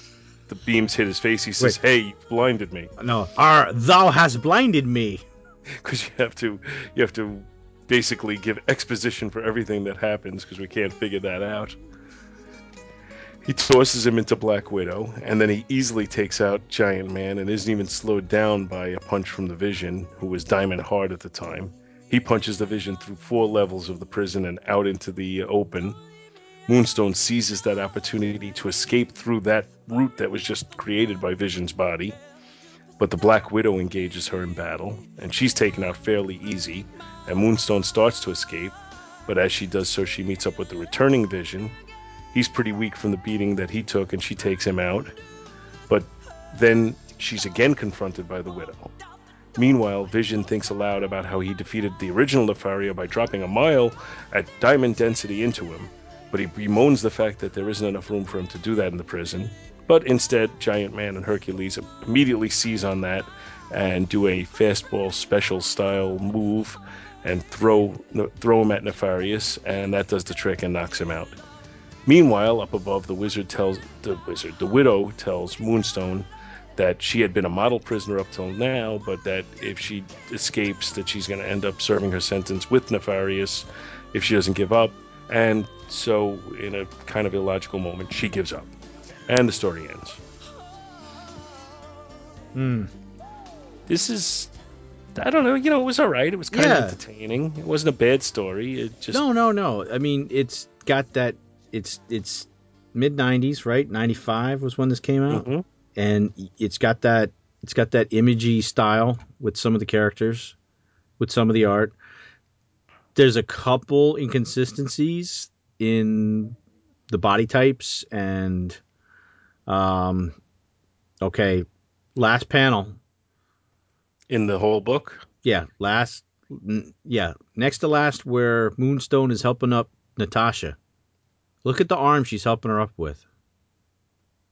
the beams hit his face, he says, "Hey, you blinded me," no, Ar, thou hast blinded me. because you have to you have to basically give exposition for everything that happens because we can't figure that out. He tosses him into Black Widow, and then he easily takes out Giant Man and isn't even slowed down by a punch from the Vision, who was diamond hard at the time. He punches the Vision through four levels of the prison and out into the open. Moonstone seizes that opportunity to escape through that route that was just created by Vision's body. But the Black Widow engages her in battle, and she's taken out fairly easy, and Moonstone starts to escape. But as she does so, she meets up with the returning Vision. He's pretty weak from the beating that he took, and she takes him out. But then she's again confronted by the Widow. Meanwhile, Vision thinks aloud about how he defeated the original Nefaria by dropping a mile at diamond density into him, but he bemoans the fact that there isn't enough room for him to do that in the prison. But instead, Giant Man and Hercules immediately seize on that and do a fastball special style move and throw throw him at Nefarious, and that does the trick and knocks him out. Meanwhile, up above, the wizard tells the wizard, the widow tells Moonstone that she had been a model prisoner up till now, but that if she escapes, that she's going to end up serving her sentence with Nefarious if she doesn't give up. And so, in a kind of illogical moment, she gives up, and the story ends. Hmm. This is, I don't know, you know, it was all right. It was kind Yeah. of entertaining. It wasn't a bad story. It just No, no, no. I mean, it's got that. It's it's mid '90s, right? '95 was when this came out, Mhm. and it's got that. It's got that imagey style with some of the characters, with some of the art. There's a couple inconsistencies in the body types and, um, okay, last panel. In the whole book. Yeah, last. n- Yeah, next to last, where Moonstone is helping up Natasha. Look at the arm she's helping her up with.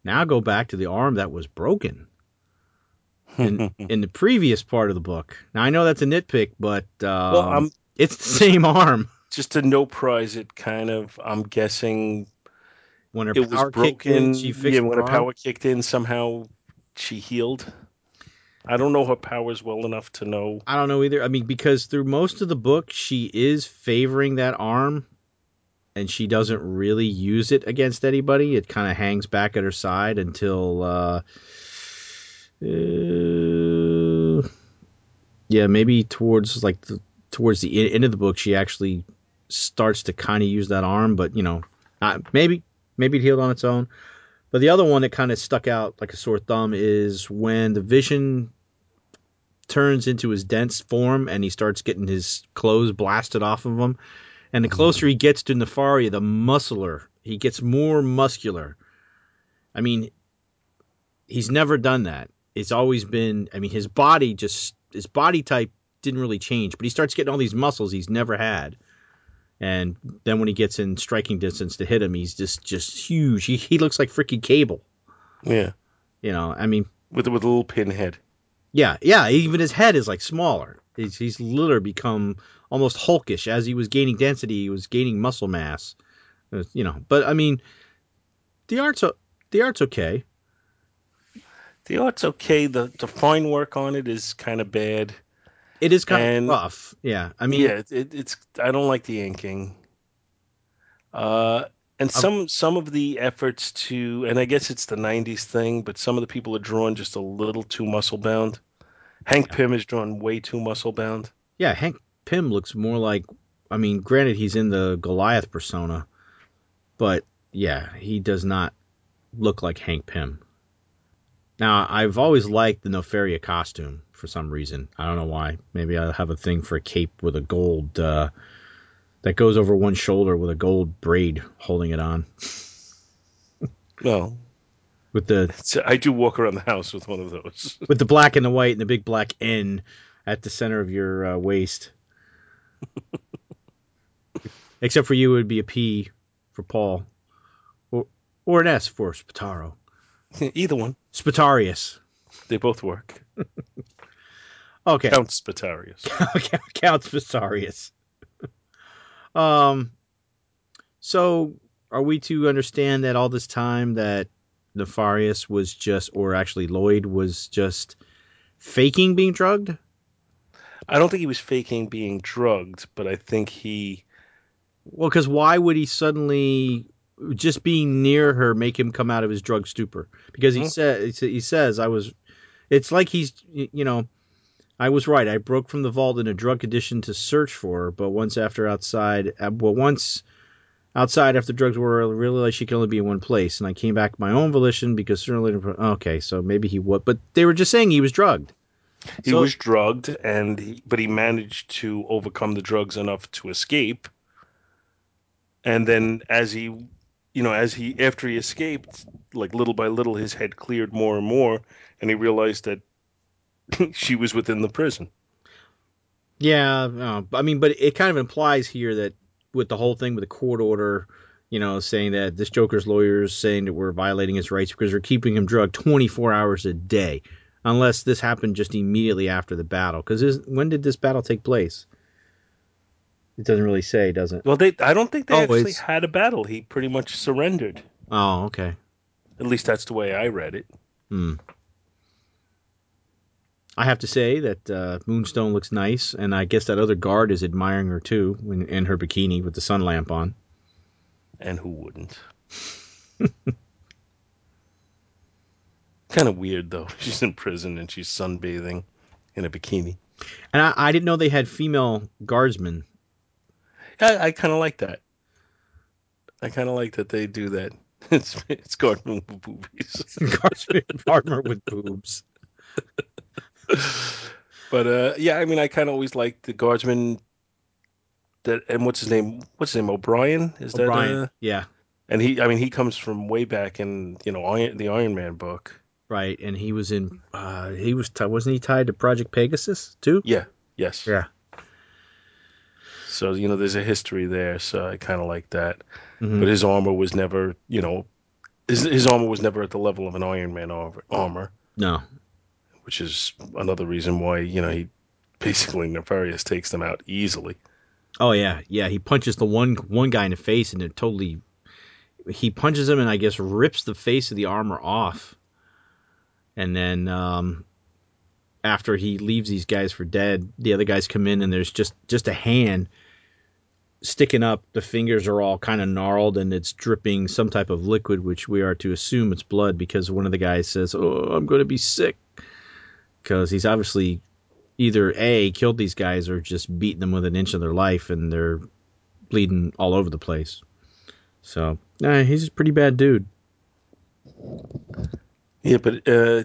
Now go back to the arm that was broken in, in the previous part of the book. Now I know that's a nitpick, but um, well, I'm it's the same arm. just to no prize it. Kind of, I'm guessing When her it was power kicked in, she fixed yeah, when her power kicked in, somehow she healed. I don't know her powers well enough to know. I don't know either. I mean, because through most of the book, she is favoring that arm, and she doesn't really use it against anybody. It kind of hangs back at her side until, uh, uh, yeah, maybe towards like the, towards the end of the book, she actually starts to kind of use that arm. But you know, not, maybe maybe it healed on its own. But the other one that kind of stuck out like a sore thumb is when the Vision turns into his dense form and he starts getting his clothes blasted off of him. And the mm-hmm. closer he gets to Nefaria, the muscular he gets more muscular. I mean, he's never done that. It's always been. I mean, his body just his body type didn't really change, but he starts getting all these muscles he's never had. And then when he gets in striking distance to hit him, he's just just huge. He he looks like freaking Cable. Yeah, You know, I mean, with with a little pinhead. Yeah, yeah. Even his head is like smaller. He's he's literally become almost hulkish as he was gaining density. He was gaining muscle mass. Uh, You know, but I mean, the art's the art's okay. The art's okay. The the fine work on it is kind of bad. It is kind And- of rough. Yeah, I mean, yeah, it, it, it's I don't like the inking. Uh, and some some of the efforts to, and I guess it's the '90s thing, but some of the people are drawn just a little too muscle bound. Hank Pym is drawn way too muscle bound. yeah. Hank Pym looks more like. I mean, granted, he's in the Goliath persona, but yeah, he does not look like Hank Pym. Now, I've always liked the Nefaria costume for some reason. I don't know why. Maybe I have a thing for a cape with a gold uh, that goes over one shoulder with a gold braid holding it on. Well, With the I do walk around the house with one of those. with the black and the white and the big black N at the center of your uh, waist. Except for you, it would be a P for Paul, or or an S for Spataro. Either one, Spatarius. they both work. Okay, Count Spatarius. Count Spatarius. Um, so are we to understand that all this time that Nefarious was just, or actually Lloyd was just faking being drugged? I don't think he was faking being drugged, but I think he. Well, because why would he suddenly just being near her make him come out of his drug stupor? Because he Hmm. said he says I was. It's like he's you know, I was right. I broke from the vault in a drug condition to search for her, but once after outside, uh, well, once outside after drugs were I realized she could only be in one place, and I came back my own volition because sooner or later. Okay, so maybe he would, but they were just saying he was drugged. He So- was drugged, and he, but he managed to overcome the drugs enough to escape. And then, as he, you know, as he after he escaped, like little by little, his head cleared more and more, and he realized that she was within the prison. Yeah, no, I mean, but it kind of implies here that with the whole thing with the court order, you know, saying that this Joker's lawyers saying that we're violating his rights because we're keeping him drugged 24 hours a day, unless this happened just immediately after the battle. Because when did this battle take place? It doesn't really say, does it? Well, they, I don't think they Oh, actually it's- had a battle. He pretty much surrendered. Oh, okay. At least that's the way I read it. Hmm. I have to say that uh, Moonstone looks nice, and I guess that other guard is admiring her too, in, in her bikini with the sun lamp on. And who wouldn't? kind of weird though. She's in prison and she's sunbathing in a bikini. And I, I didn't know they had female guardsmen. I, I kind of like that. I kind of like that they do that. It's it's Gardner with boobies. partner with boobs. but uh, yeah, I mean, I kind of always liked the guardsman. That and what's his name? What's his name? O'Brien? Is that? O'Brien. Uh, Yeah, and he, I mean, he comes from way back in you know Iron, the Iron Man book. right. And he was in. Uh, he was t- wasn't he tied to Project Pegasus too? Yeah. Yes. Yeah. So you know, there's a history there. So I kind of like that. Mhm. But his armor was never, you know, his his armor was never at the level of an Iron Man armor, armor No. Which is another reason why you know he basically Nefarious takes them out easily. Oh yeah, yeah. He punches the one one guy in the face, and it totally. He punches him, and I guess rips the face of the armor off. And then, um, after he leaves these guys for dead, the other guys come in and there's just just a hand sticking up. The fingers are all kind of gnarled and it's dripping some type of liquid, which we are to assume it's blood because one of the guys says, "Oh, I'm going to be sick," because he's obviously either a killed these guys or just beaten them with an inch of their life and they're bleeding all over the place. So, nah, he's a pretty bad dude. Yeah, but uh,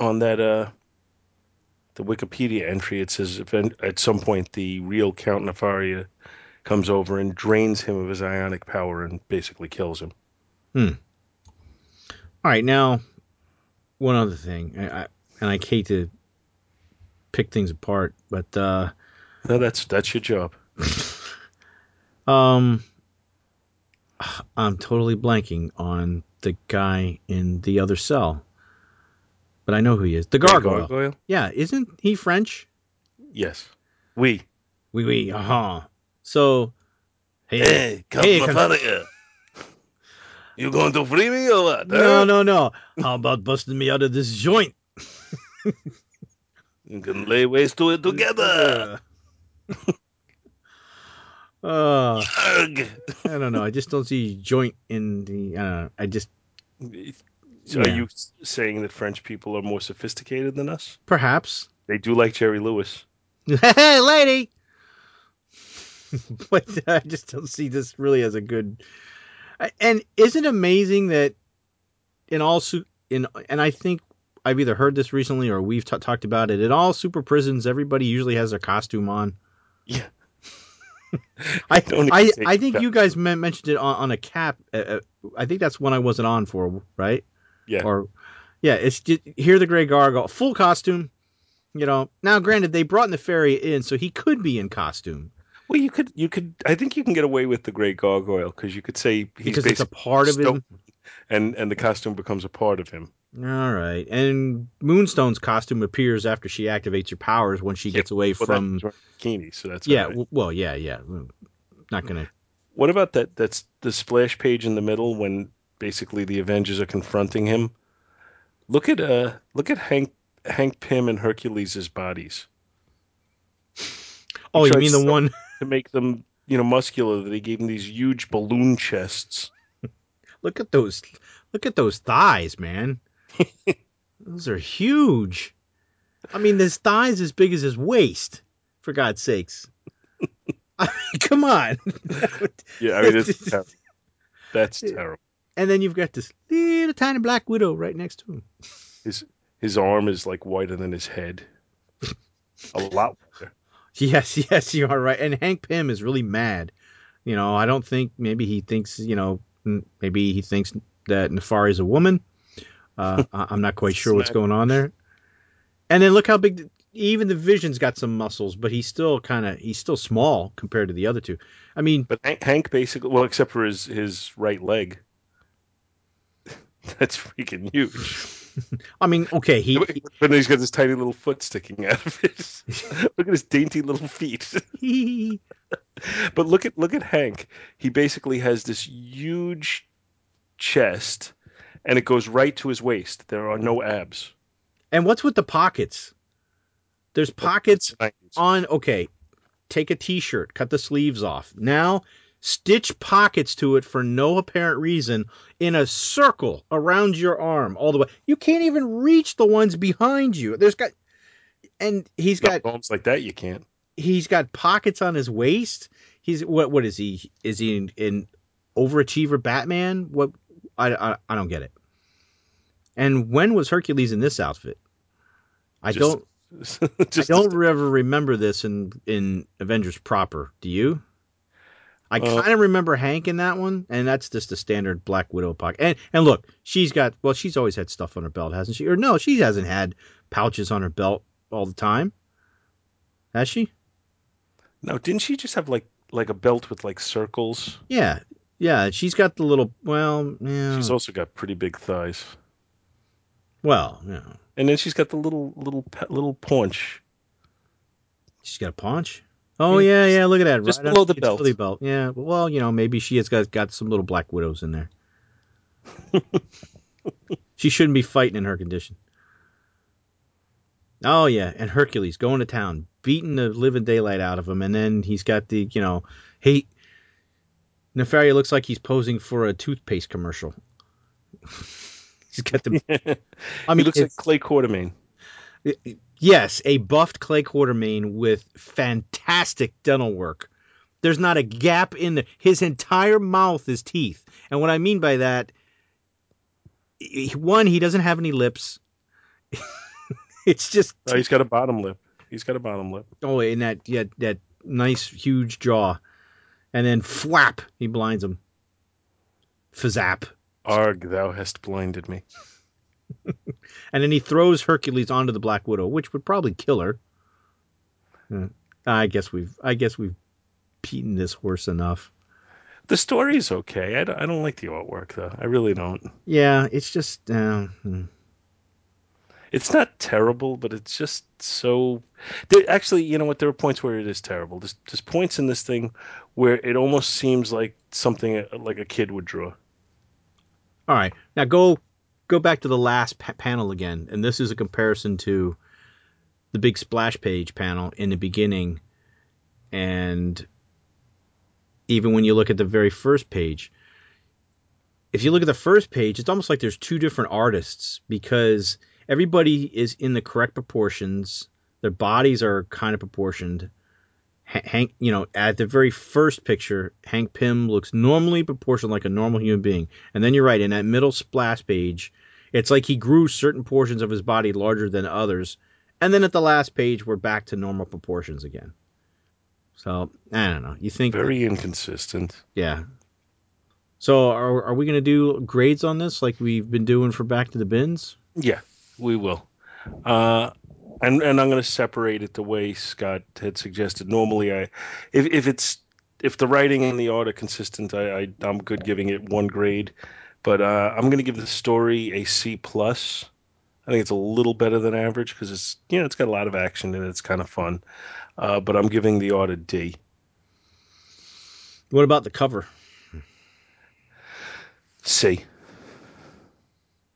on that uh, the Wikipedia entry, it says if at some point the real Count Nefaria comes over and drains him of his ionic power and basically kills him. Hmm. All right, now one other thing, I, I, and I hate to pick things apart, but uh, No, that's that's your job. um, I'm totally blanking on the guy in the other cell, but I know who he is. The gargoyle. Gargoyle? Yeah, isn't he French? Yes. We. We oui, uh huh. So, hey, Hey, Count Hey, Nefaria. You going to free me or what? no, no, no. How about busting me out of this joint? You can lay waste to it together. Uh, I don't know. I just don't see joint in the. Uh, I just So Are you saying that French people are more sophisticated than us? perhaps. They do like Jerry Lewis. hey, lady. but I just don't see this really as a good. And isn't it amazing that in all su- in and I think I've either heard this recently or we've t- talked about it. In all super prisons, everybody usually has their costume on. Yeah. I Don't I, I think you guys men- mentioned it on, on a cap. Uh, uh, I think that's one I wasn't on for, right? Yeah. Or yeah, it's just here the gray gargoyle, full costume. You know, now granted they brought Nefari in, so he could be in costume Well, you could, you could. I think you can get away with the Grey Gargoyle because you could say he's because it's a part of him. and and the costume becomes a part of him. All right, and Moonstone's costume appears after she activates her powers when she Yeah, gets away Well, from. bikini, so that's Yeah, right. well, yeah, yeah. Not gonna. What about that? That's the splash page in the middle when basically the Avengers are confronting him. Look at uh, look at Hank Hank Pym and Hercules' bodies Oh, you mean the one? to make them, you know, muscular. That he gave them these huge balloon chests. Look at those. Look at those thighs, man. Those are huge. I mean, his thighs as big as his waist. For God's sakes. I mean, come on. Yeah, I mean, it's terrible. That's terrible. and then you've got this little tiny black widow right next to him. His his arm is like whiter than his head. A lot whiter. Yes, yes, you are right. And Hank Pym is really mad. You know, I don't think maybe he thinks, you know, maybe he thinks that Nefari is a woman. Uh, I'm not quite sure what's going on there. And then look how big. Even the Vision's got some muscles, but he's still kind of he's still small compared to the other two. I mean, But Hank, basically, well, except for his his right leg. That's freaking huge. I mean, okay, he, but then he's got this tiny little foot sticking out of it. look at his dainty little feet. but look at look at Hank. He basically has this huge chest, and it goes right to his waist. There are no mm-hmm. abs. and what's with the pockets? There's pockets on okay take a t-shirt cut the sleeves off now stitch pockets to it for no apparent reason in a circle around your arm all the way you can't even reach the ones behind you there's got and he's No, got bones like that you can't. he's got pockets on his waist he's what what is he is he in, in overachiever batman what I, I i don't get it and when was hercules in this outfit i Just- don't Just I don't ever remember this in in Avengers proper. Do you? I Uh, kind of remember Hank in that one, and that's just the standard Black Widow pocket. And and look, she's got well, she's always had stuff on her belt, hasn't she? Or no, she hasn't had pouches on her belt all the time, has she? No, didn't she just have like like a belt with like circles? Yeah, yeah. She's got the little well, yeah. She's also got pretty big thighs, well, yeah. and then she's got the little little little paunch. She's got a paunch. Oh Yeah, yeah, yeah. Look at that. just right below the belt. belt. Yeah. Well, you know, maybe she has got got some little black widows in there. she shouldn't be fighting in her condition. Oh yeah, and Hercules going to town, beating the living daylight out of him, and then he's got the you know, he Nefaria looks like he's posing for a toothpaste commercial. he's got the. I mean, he looks like Clay Quartermain. yes, a buffed Clay Quartermain with fantastic dental work. There's not a gap in the, his entire mouth is teeth, and what I mean by that, one, he doesn't have any lips. it's just Oh, he's got a bottom lip. He's got a bottom lip. Oh, and that yeah, that nice huge jaw, and then flap, he blinds him. Fazap, Arg, thou hast blinded me. and then he throws Hercules onto the Black Widow, which would probably kill her. Hmm. I guess we've I guess we've beaten this horse enough. The story's okay. I don't, I don't like the artwork though. I really don't. Yeah, it's just uh, hmm. It's not terrible, but it's just so. There, actually, you know what? There are points where it is terrible. There's, there's points in this thing where it almost seems like something like a kid would draw. all right. Now go go back to the last pa- panel again, and this is a comparison to the big splash page panel in the beginning, and even when you look at the very first page, if you look at the first page, it's almost like there's two different artists because everybody is in the correct proportions. Their bodies are kind of proportioned. Hank, you know, at the very first picture, Hank Pym looks normally proportioned like a normal human being. And then you're right, in that middle splash page, it's like he grew certain portions of his body larger than others. And then at the last page, we're back to normal proportions again. So, I don't know. You think Very inconsistent. yeah. So are are we gonna do grades on this like we've been doing for Back to the Bins? Yeah, we will. Uh, and and I'm going to separate it the way Scott had suggested. Normally, I if if it's if the writing and the art are consistent, I, I I'm good giving it one grade. But uh, I'm going to give the story a C plus. I think it's a little better than average because it's you know it's got a lot of action and it's kind of fun. Uh, but I'm giving the art a D. What about the cover? C.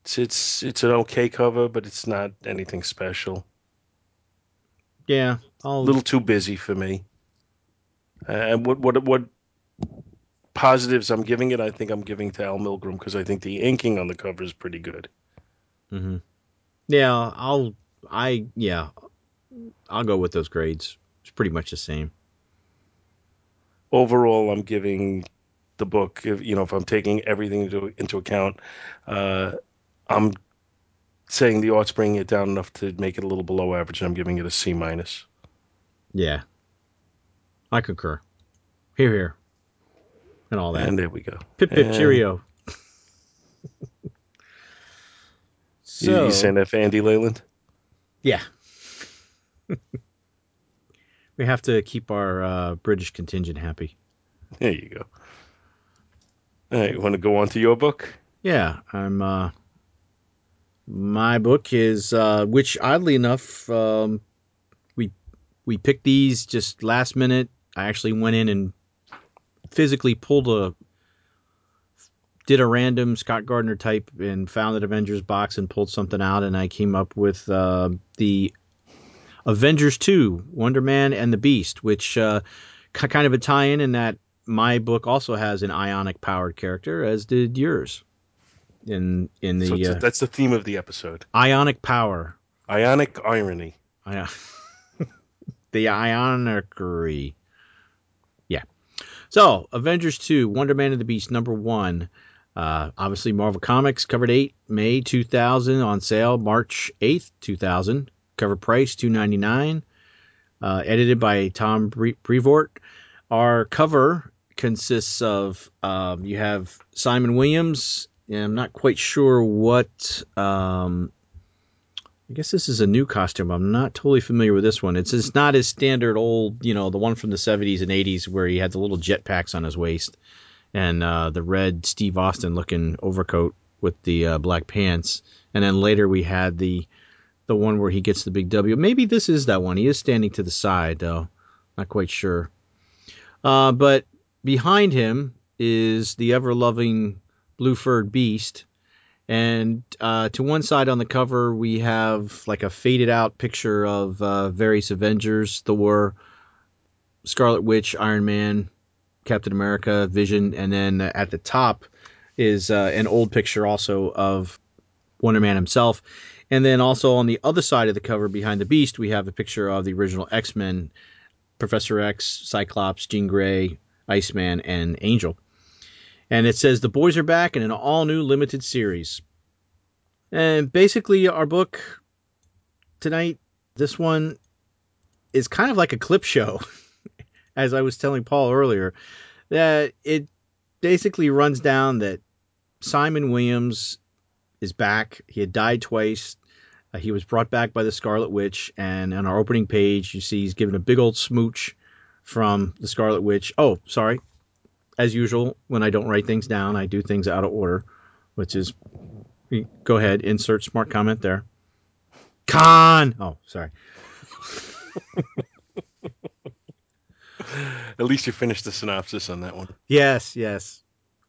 It's it's it's an okay cover, but it's not anything special. Yeah, a I'll little too busy for me. And what what what positives I'm giving it? I think I'm giving to Al Milgrom because I think the inking on the cover is pretty good. hmm Yeah, I'll I yeah. I'll go with those grades. It's pretty much the same. Overall, I'm giving the book. If, you know, if I'm taking everything into into account, uh, I'm saying the art's bringing it down enough to make it a little below average. And I'm giving it a C minus. Yeah. I concur. Here here. And all that. And there we go. pip pip and- cheerio. You, so you saying that for Andy Leyland? Yeah. we have to keep our uh, British contingent happy. There you go. All right, you want to go on to your book? Yeah, I'm. Uh, my book is, uh, which oddly enough, um, we we picked these just last minute. I actually went in and physically pulled a, did a random Scott Gardner type and found an Avengers box and pulled something out, and I came up with uh, the Avengers Two, Wonder Man and the Beast, which uh, kind of a tie-in in that my book also has an ionic powered character, as did yours. In in the so it's- uh, that's the theme of the episode. ionic power, Ionic irony. I, the ionicery. Yeah. So Avengers two, Wonder Man and the Beast number one. Uh, obviously, Marvel Comics covered eight, May two thousand on sale, March eighth two thousand. Cover price two ninety nine. Uh, edited by Tom Bre- Brevoort. Our cover consists of um, you have Simon Williams. And I'm not quite sure what. Um, I guess this is a new costume. I'm not totally familiar with this one. It's it's not his standard old, you know, the one from the 70s and 80s where he had the little jetpacks on his waist and uh, the red Steve Austin looking overcoat with the uh, black pants. And then later we had the the one where he gets the big W. Maybe this is that one. He is standing to the side though. Not quite sure. Uh, but behind him is the ever loving blue furred beast, And uh, to one side on the cover, we have like a faded out picture of uh, various Avengers, Thor, Scarlet Witch, Iron Man, Captain America, Vision, and then at the top is uh, an old picture also of Wonder Man himself. And then also on the other side of the cover, behind the Beast, we have a picture of the original X Men, Professor X, Cyclops, Jean Grey, Iceman, and Angel. And it says the boys are back in an all new limited series. And basically, our book tonight, this one is kind of like a clip show, as I was telling Paul earlier, that it basically runs down that Simon Williams is back. He had died twice. Uh, he was brought back by the Scarlet Witch, and on our opening page, you see he's given a big old smooch from the Scarlet Witch. Oh, sorry. As usual, when I don't write things down, I do things out of order, which is go ahead, insert smart comment there. Con. Oh, sorry. At least you finished the synopsis on that one. Yes, yes.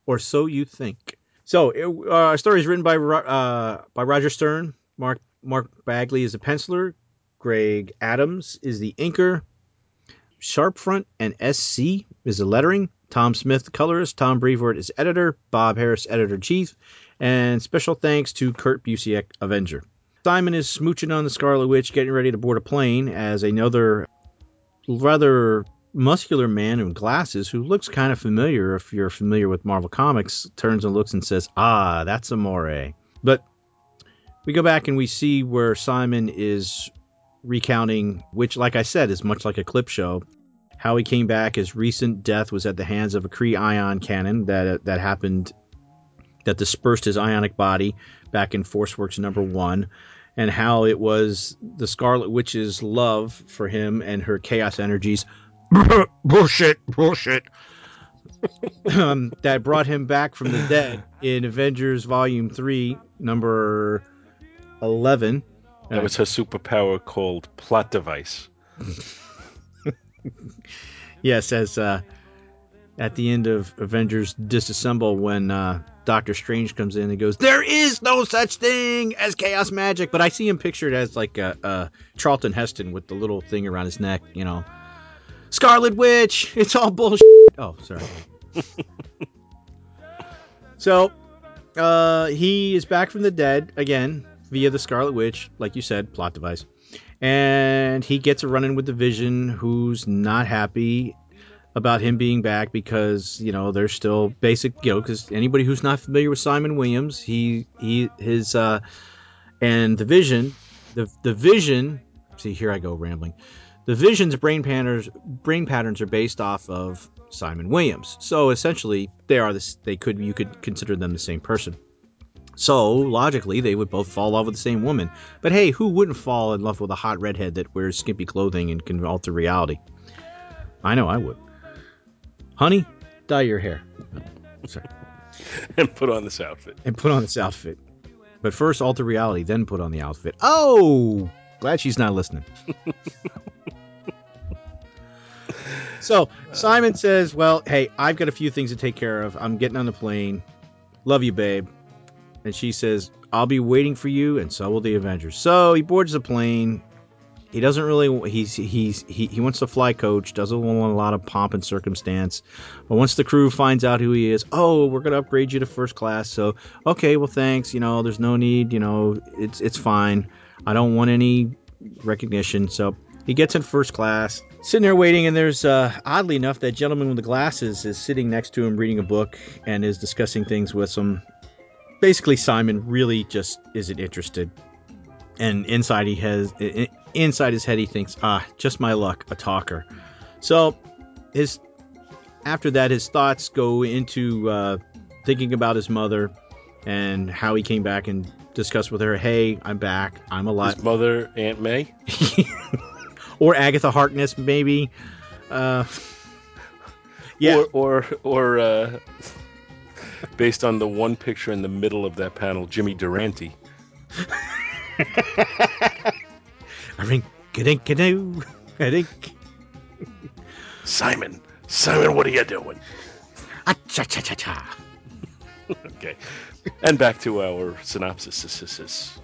Or so you think. So, it, uh, our story is written by uh, by Roger Stern. Mark Mark Bagley is a penciler. Greg Adams is the inker. Sharpfront and SC is the lettering. Tom Smith, colorist. Tom Brevoort is editor. Bob Harras, editor chief. And special thanks to Kurt Busiek, Avenger. Simon is smooching on the Scarlet Witch, getting ready to board a plane as another rather muscular man in glasses who looks kind of familiar if you're familiar with Marvel Comics turns and looks and says, Ah, that's Amore. But we go back and we see where Simon is recounting, which, like I said, is much like a clip show. How he came back, his recent death was at the hands of a Kree ion cannon that that happened, that dispersed his ionic body back in Force Works number one, and how it was the Scarlet Witch's love for him and her chaos energies bullshit, bullshit. um, that brought him back from the dead in Avengers Volume 3, number 11. That was her superpower called plot device. yes, as uh, at the end of Avengers Disassemble, when uh, Doctor Strange comes in and goes, There is no such thing as chaos magic. But I see him pictured as like a, a Charlton Heston with the little thing around his neck, you know. Scarlet Witch, it's all bullshit. Oh, sorry. so, uh, he is back from the dead again via the Scarlet Witch, like you said, plot device. And he gets a run in with the Vision, who's not happy about him being back because you know there's still basic you know because anybody who's not familiar with Simon Williams he he his uh and the Vision the the Vision see here I go rambling. The Vision's brain patterns brain patterns are based off of Simon Williams. So essentially they are this they could you could consider them the same person so logically, they would both fall in love with the same woman. But hey, who wouldn't fall in love with a hot redhead that wears skimpy clothing and can alter reality? I know I would. Honey, dye your hair. Sorry. and put on this outfit. And put on this outfit. But first, alter reality, then put on the outfit. Oh, glad she's not listening. so Simon says, "Well, hey, I've got a few things to take care of. I'm getting on the plane. Love you, babe." And she says, I'll be waiting for you, and so will the Avengers. So he boards the plane. He doesn't really he's he's he, he wants to fly coach, doesn't want a lot of pomp and circumstance. But once the crew finds out who he is, oh, we're gonna upgrade you to first class. So okay, well thanks. You know, there's no need, you know, it's it's fine. I don't want any recognition. So he gets in first class, sitting there waiting, and there's uh, oddly enough that gentleman with the glasses is sitting next to him reading a book and is discussing things with him basically Simon really just isn't interested. And inside he has inside his head he thinks, ah, just my luck, a talker. So his after that his thoughts go into uh, thinking about his mother and how he came back and discussed with her, hey, I'm back, I'm alive. His mother, Aunt May, or Agatha Harkness, maybe. Uh, yeah, or or, or uh, based on the one picture in the middle of that panel, Jimmy Durante. I dink, dink. Simon, Simon, what are you doing? Ah, cha cha cha cha. okay, and back to our synopsis.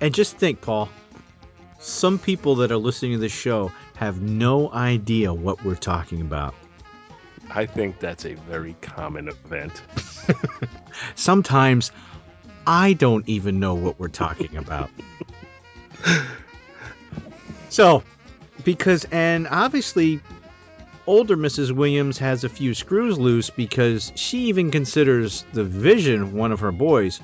And just think, Paul, some people that are listening to this show have no idea what we're talking about. I think that's a very common event. Sometimes I don't even know what we're talking about. so, because, and obviously, older Mrs. Williams has a few screws loose because she even considers the vision one of her boys.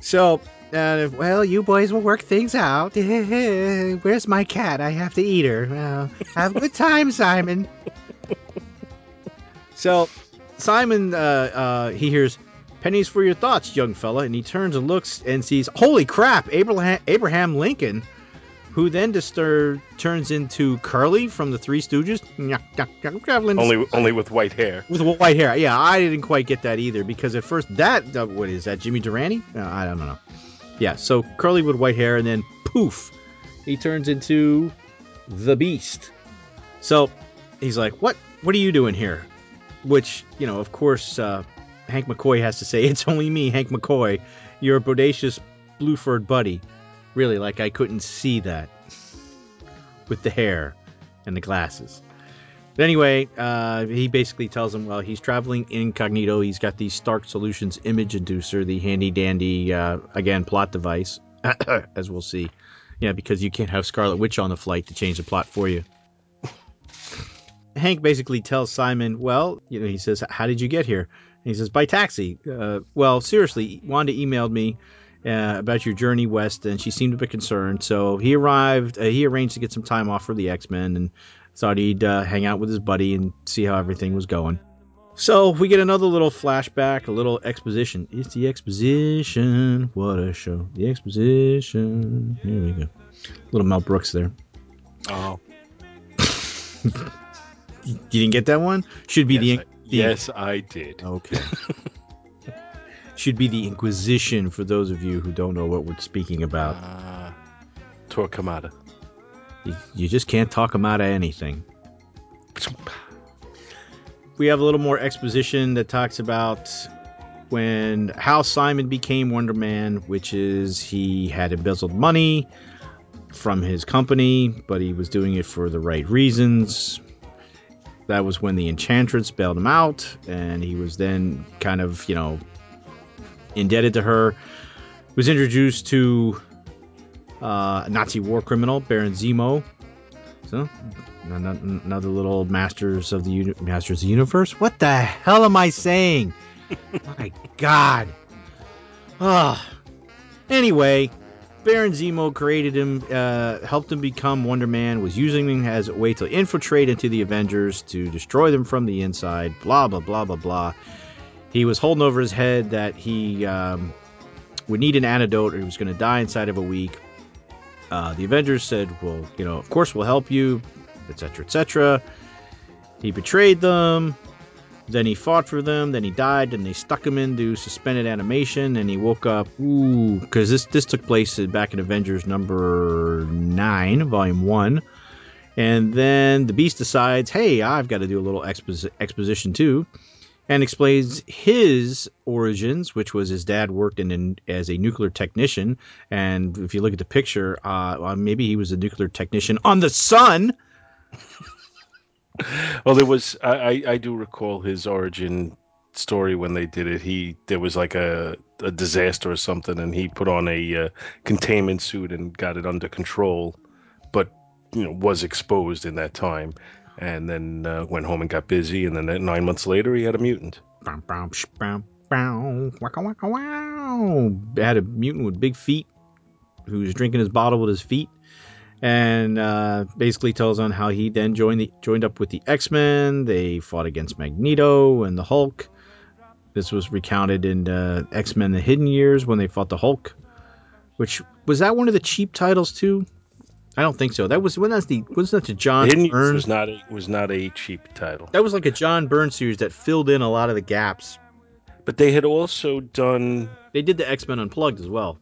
So, uh, well, you boys will work things out. Where's my cat? I have to eat her. Well, have a good time, Simon. so, Simon, uh, uh, he hears pennies for your thoughts, young fella, and he turns and looks and sees, holy crap, Abraham, Abraham Lincoln, who then disturb, turns into Curly from the Three Stooges. Only, only with white hair. With white hair, yeah. I didn't quite get that either because at first that, uh, what is that, Jimmy Durante? Uh, I don't know. Yeah, so Curly with white hair, and then poof, he turns into the Beast. So he's like, "What? What are you doing here?" Which, you know, of course, uh, Hank McCoy has to say, "It's only me, Hank McCoy, your bodacious blue-furred buddy." Really, like I couldn't see that with the hair and the glasses. But anyway, uh, he basically tells him, well, he's traveling incognito. He's got the Stark Solutions image inducer, the handy dandy, uh, again, plot device, as we'll see. Yeah, because you can't have Scarlet Witch on the flight to change the plot for you. Hank basically tells Simon, well, you know, he says, how did you get here? And he says, by taxi. Uh, well, seriously, Wanda emailed me uh, about your journey west, and she seemed a bit concerned. So he arrived. Uh, he arranged to get some time off for the X Men, and thought he'd uh, hang out with his buddy and see how everything was going. So we get another little flashback, a little exposition. It's the exposition. What a show! The exposition. Here we go. Little Mel Brooks there. Oh. you didn't get that one? Should be yes, the, I, the yes, I did. Okay. Should be the Inquisition for those of you who don't know what we're speaking about. Uh, Torquemada. You, just can't talk them out of anything. We have a little more exposition that talks about when how Simon became Wonder Man, which is he had embezzled money from his company, but he was doing it for the right reasons. That was when the Enchantress bailed him out, and he was then kind of, you know, indebted to her. Was introduced to uh, a Nazi war criminal, Baron Zemo. So, another little Masters of the Uni- Masters of the Universe. What the hell am I saying? My God. Ah. Anyway, Baron Zemo created him, uh, helped him become Wonder Man, was using him as a way to infiltrate into the Avengers to destroy them from the inside. Blah blah blah blah blah. He was holding over his head that he um, would need an antidote or he was going to die inside of a week. Uh, the Avengers said, "Well, you know, of course we'll help you," etc., etc. He betrayed them. Then he fought for them. Then he died. And they stuck him into suspended animation. And he woke up. Ooh, because this this took place back in Avengers number nine, volume one. And then the Beast decides, "Hey, I've got to do a little expos- exposition too." And explains his origins, which was his dad worked in, in as a nuclear technician, and if you look at the picture, uh, maybe he was a nuclear technician on the sun. well, there was I, I do recall his origin story when they did it. He there was like a a disaster or something, and he put on a uh, containment suit and got it under control, but you know was exposed in that time and then uh, went home and got busy. And then nine months later, he had a mutant. Had a mutant with big feet who was drinking his bottle with his feet, and uh, basically tells on how he then joined the joined up with the X Men. They fought against Magneto and the Hulk. This was recounted in uh, X Men: The Hidden Years when they fought the Hulk. Which was that one of the cheap titles too? I don't think so. That was when that's the was that the John Hidden Byrne was not a was not a cheap title. That was like a John Byrne's series that filled in a lot of the gaps. But they had also done. They did the X Men Unplugged as well.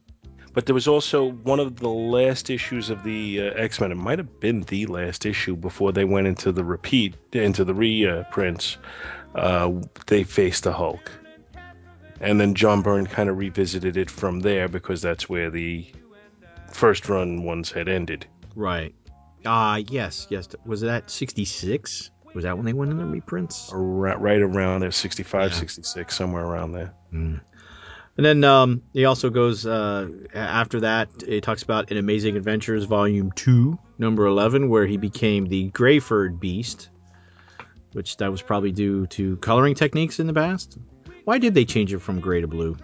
But there was also one of the last issues of the uh, X Men. It might have been the last issue before they went into the repeat into the reprints. uh, they faced the Hulk. And then John Byrne kind of revisited it from there because that's where the first run ones had ended. Right. Ah, yes, yes. Was that 66? Was that when they went in the reprints? Ar- Right around there, 65, Yeah. 66, somewhere around there. Mm. And then um, he also goes uh, after that. It talks about in Amazing Adventures Volume Two, Number Eleven, where he became the Greyford Beast, which that was probably due to coloring techniques in the past. Why did they change it from gray to blue?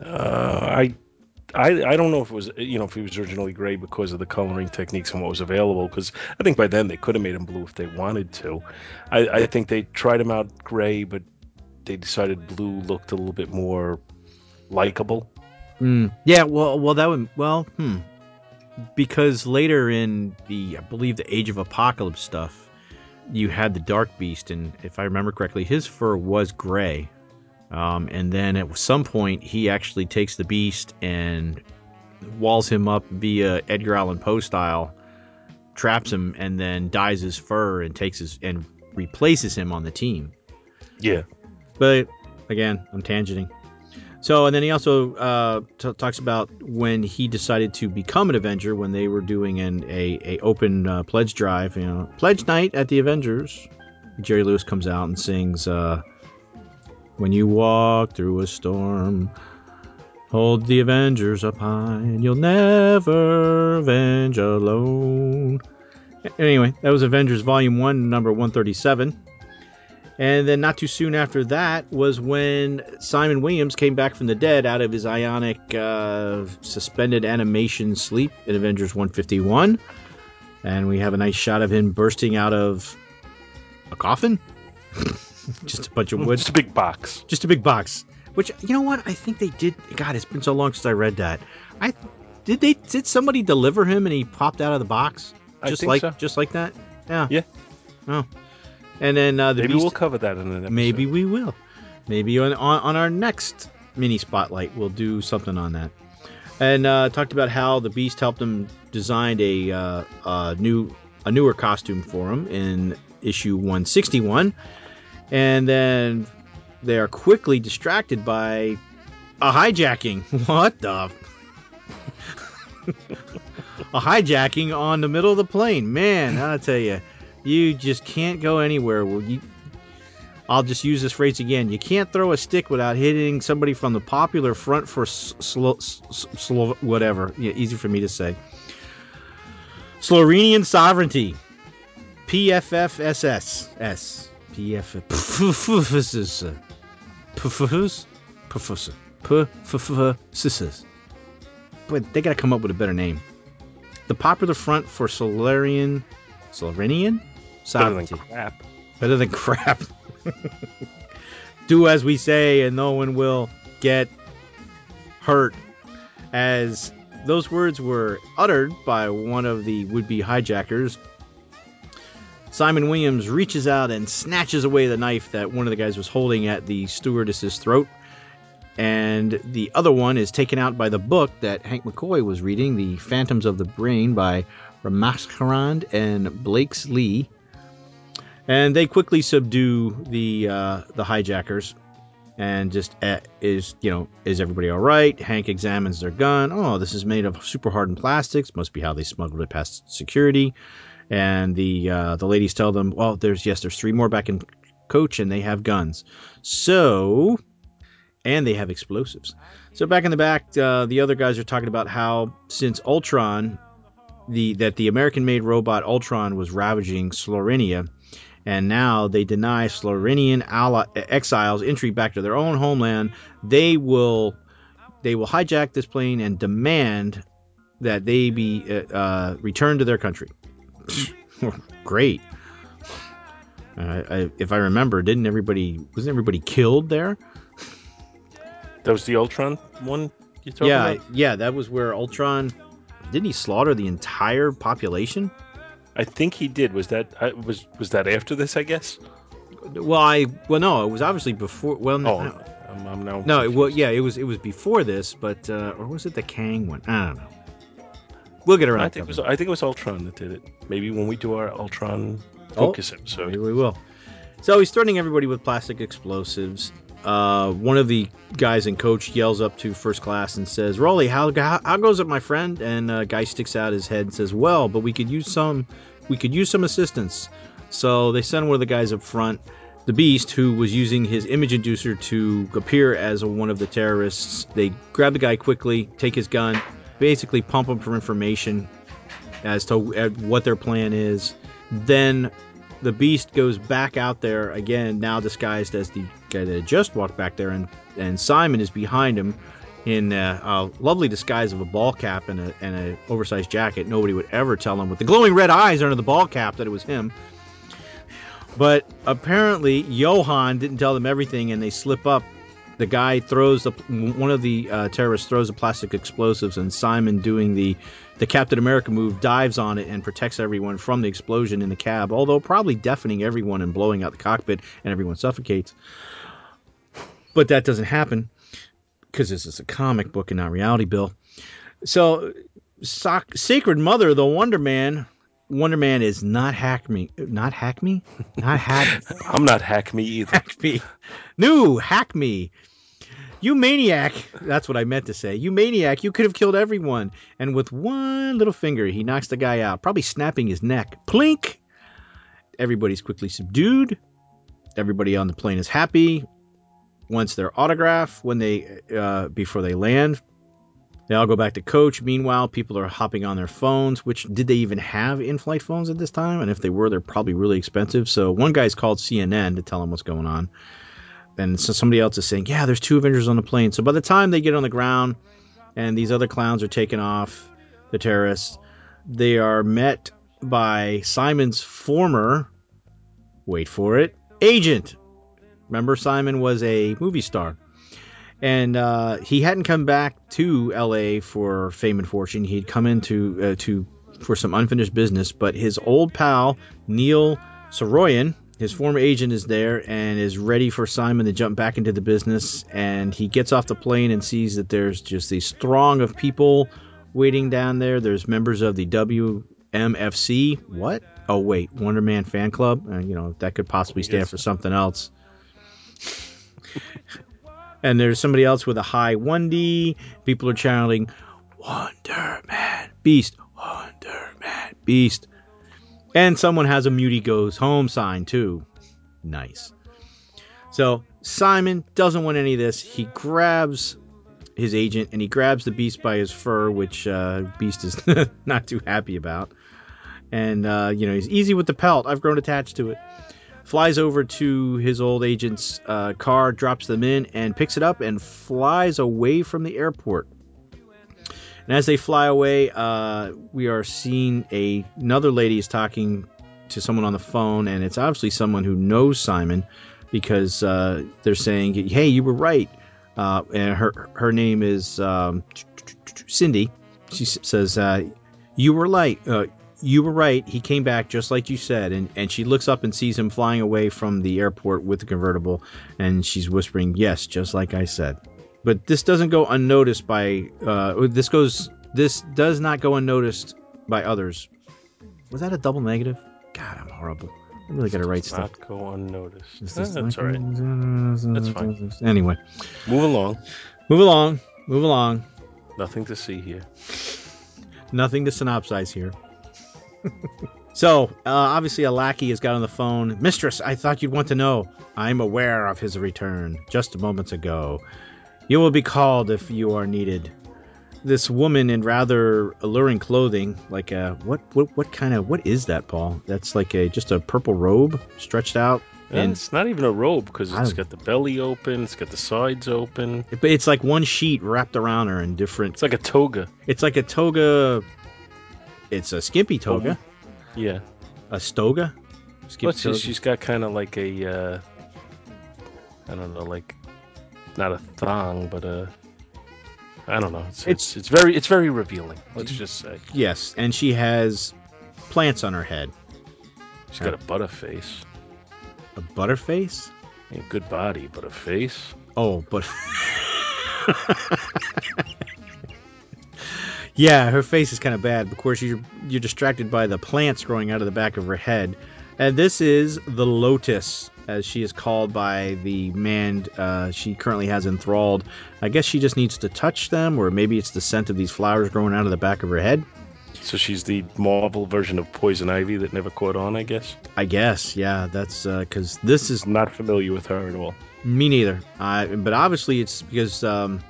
Uh, I, I, I don't know if it was you know if he was originally gray because of the coloring techniques and what was available. Because I think by then they could have made him blue if they wanted to. I, I think they tried him out gray, but they decided blue looked a little bit more likable. Mm, yeah, well, well, that would well, hmm, because later in the, I believe, the Age of Apocalypse stuff, you had the Dark Beast, and if I remember correctly, his fur was gray. Um, and then at some point, he actually takes the Beast and walls him up via Edgar Allan Poe style, traps him, and then dyes his fur and takes his and replaces him on the team. Yeah. But again, I'm tangenting. So, and then he also uh, t- talks about when he decided to become an Avenger when they were doing an a, a open uh, pledge drive, you know, pledge night at the Avengers. Jerry Lewis comes out and sings, uh, "When you walk through a storm, hold the Avengers up high, and you'll never avenge alone." Anyway, that was Avengers Volume One, number 137. And then not too soon after that was when Simon Williams came back from the dead out of his ionic uh, suspended animation sleep in Avengers 151. And we have a nice shot of him bursting out of a coffin. Just a bunch of wood. Just a big box. Just a big box. Which you know what? I think they did. God, it's been so long since I read that. I did they did somebody deliver him and he popped out of the box I just think like so. just like that. Yeah. Yeah. Oh. And then uh, the Maybe beast, we'll cover that in an episode. Maybe we will. Maybe on, on, on our next mini spotlight, we'll do something on that. And uh, talked about how the Beast helped him design a, uh, a new a newer costume for him in issue 161. And then they are quickly distracted by a hijacking. What the? a hijacking on the middle of the plane. Man, I'll tell you, you just can't go anywhere. Well, you, I'll just use this phrase again. You can't throw a stick without hitting somebody from the popular front for s- Slo- s- s- whatever. Yeah, easy for me to say. Slorenian sovereignty. PFFSS. PF. But they gotta come up with a better name. The Popular Front for Slorenian. Slorenian? Better than crap. Better than crap. Do as we say, and no one will get hurt. As those words were uttered by one of the would be hijackers, Simon Williams reaches out and snatches away the knife that one of the guys was holding at the stewardess's throat. And the other one is taken out by the book that Hank McCoy was reading, The Phantoms of the Brain by Ramachandran and Blakeslee. And they quickly subdue the uh, the hijackers and just uh, is you know is everybody all right? Hank examines their gun. Oh this is made of super hardened plastics. Must be how they smuggled it past security and the uh, the ladies tell them well there's yes there's three more back in coach and they have guns so and they have explosives so back in the back uh, the other guys are talking about how since ultron the that the american made robot ultron was ravaging Slorenia and now they deny Slorenian exiles entry back to their own homeland. They will they will hijack this plane and demand that they be uh, uh, returned to their country. Great. Uh, I, if I remember, didn't everybody wasn't everybody killed there? That was the Ultron one yeah, about? yeah, that was where Ultron didn't he slaughter the entire population? I think he did. Was that I was was that after this? I guess. Well, I well no, it was obviously before. Well, no, Oh, I'm, I'm now. No, it, well, yeah, it was it was before this, but uh, or was it the Kang one? I don't know. We'll get around. I think it was. I think it was Ultron that did it. Maybe when we do our Ultron Oh, focus Maybe episode. we will. So he's threatening everybody with plastic explosives. Uh, one of the guys in coach yells up to first class and says, "Rolly, how how, how goes it, my friend?" And a uh, guy sticks out his head and says, "Well, but we could use some we could use some assistance." So they send one of the guys up front, the Beast, who was using his image inducer to appear as a, one of the terrorists. They grab the guy quickly, take his gun, basically pump them for information as to uh, what their plan is. Then the Beast goes back out there again, now disguised as the guy that just walked back there, and, and Simon is behind him in a, a lovely disguise of a ball cap and a and a oversized jacket. Nobody would ever tell him with the glowing red eyes under the ball cap that it was him. But apparently, Johan didn't tell them everything, and they slip up. The guy throws the one of the uh, terrorists throws the plastic explosives, and Simon, doing the the Captain America move, dives on it and protects everyone from the explosion in the cab. Although probably deafening everyone and blowing out the cockpit, and everyone suffocates. But that doesn't happen because this is a comic book and not reality, Bill. So, Sacred Mother, the Wonder Man, Wonder Man is not hack me, not hack me, not hack. I'm not hack me either. Hack me, new hack me. You maniac! That's what I meant to say. You maniac! You could have killed everyone. And with one little finger, he knocks the guy out, probably snapping his neck. Plink! Everybody's quickly subdued. Everybody on the plane is happy. Once their autograph when they uh, before they land. They all go back to coach. Meanwhile, people are hopping on their phones, which did they even have in flight phones at this time? And if they were, they're probably really expensive. So one guy's called CNN to tell him what's going on. And so somebody else is saying, yeah, there's two Avengers on the plane. So by the time they get on the ground and these other clowns are taken off, the terrorists, they are met by Simon's former, wait for it, agent. Remember, Simon was a movie star and uh, he hadn't come back to L.A. for fame and fortune. He'd come into uh, to for some unfinished business, but his old pal Neal Saroyan, his former agent, is there and is ready for Simon to jump back into the business. And he gets off the plane and sees that there's just a throng of people waiting down there. There's members of the WMFC. What? Oh wait, Wonder Man fan club. Uh, you know that could possibly stand for something else and there's somebody else with a high 1D. People are chanting, Wonder Man, Beast, Wonder Man, Beast. And someone has a Muty Goes Home sign too. Nice. So Simon doesn't want any of this. He grabs his agent and he grabs the Beast by his fur, which uh, Beast is not too happy about. And, uh, you know, he's easy with the pelt. I've grown attached to it flies over to his old agent's uh, car, drops them in, and picks it up and flies away from the airport. And as they fly away, uh, we are seeing a, another lady is talking to someone on the phone, and it's obviously someone who knows Simon because uh, they're saying, "Hey, you were right." Uh, and her her name is um, Cindy. She says, uh, "You were right. Uh, you were right. He came back just like you said. And, and she looks up and sees him flying away from the airport with the convertible. And she's whispering, Yes, just like I said. But this doesn't go unnoticed by. Uh, this goes. This does not go unnoticed by others. Was that a double negative? God, I'm horrible. I really got to write stuff. Not go unnoticed. Eh, that's all right. That's fine. Anyway, move along. Move along. Move along. Nothing to see here. Nothing to synopsize here. so, uh, obviously, a lackey has got on the phone. Mistress, I thought you'd want to know. I'm aware of his return just moments ago. You will be called if you are needed. This woman in rather alluring clothing, like a what? What? What kind of? What is that, Paul? That's like a just a purple robe stretched out. Yeah, and it's not even a robe because it's got the belly open, it's got the sides open. But it's like one sheet wrapped around her in different. It's like a toga. It's like a toga it's a skimpy toga. Yeah. A stoga. Skimpy toga. she's got kind of like a, uh, I don't know, like not a thong, but a. I don't know. It's, it's, it's very it's very revealing. Let's just say. Yes, and she has plants on her head. She's got a butter face. A butter face? A good body, but a face. Oh, but Yeah, her face is kind of bad. Of course, you're you're distracted by the plants growing out of the back of her head. And this is the Lotus, as she is called by the man uh, she currently has enthralled. I guess she just needs to touch them, or maybe it's the scent of these flowers growing out of the back of her head. So she's the Marvel version of Poison Ivy that never caught on, I guess. I guess, yeah, that's because this is I'm not familiar with her at all. Me neither. I but obviously it's because um,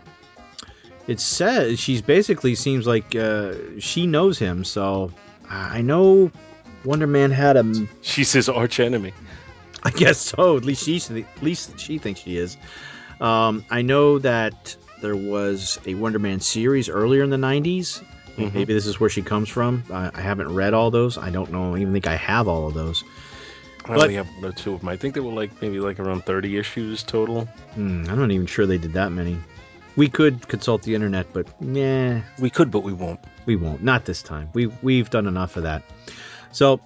it says she's basically seems like uh, she knows him. So I know Wonder Man had a. She's his arch enemy. I guess so. At least she at least she thinks she is. Um, I know that there was a Wonder Man series earlier in the '90s. Mhm. Maybe this is where she comes from. I, I haven't read all those. I don't know. I even think I have all of those. I only have one or two of them. I think they were like maybe like around 30 issues total. Hmm, I'm not even sure they did that many. We could consult the internet, but yeah, We could, but we won't. we won't. Not this time. We we've done enough of that. So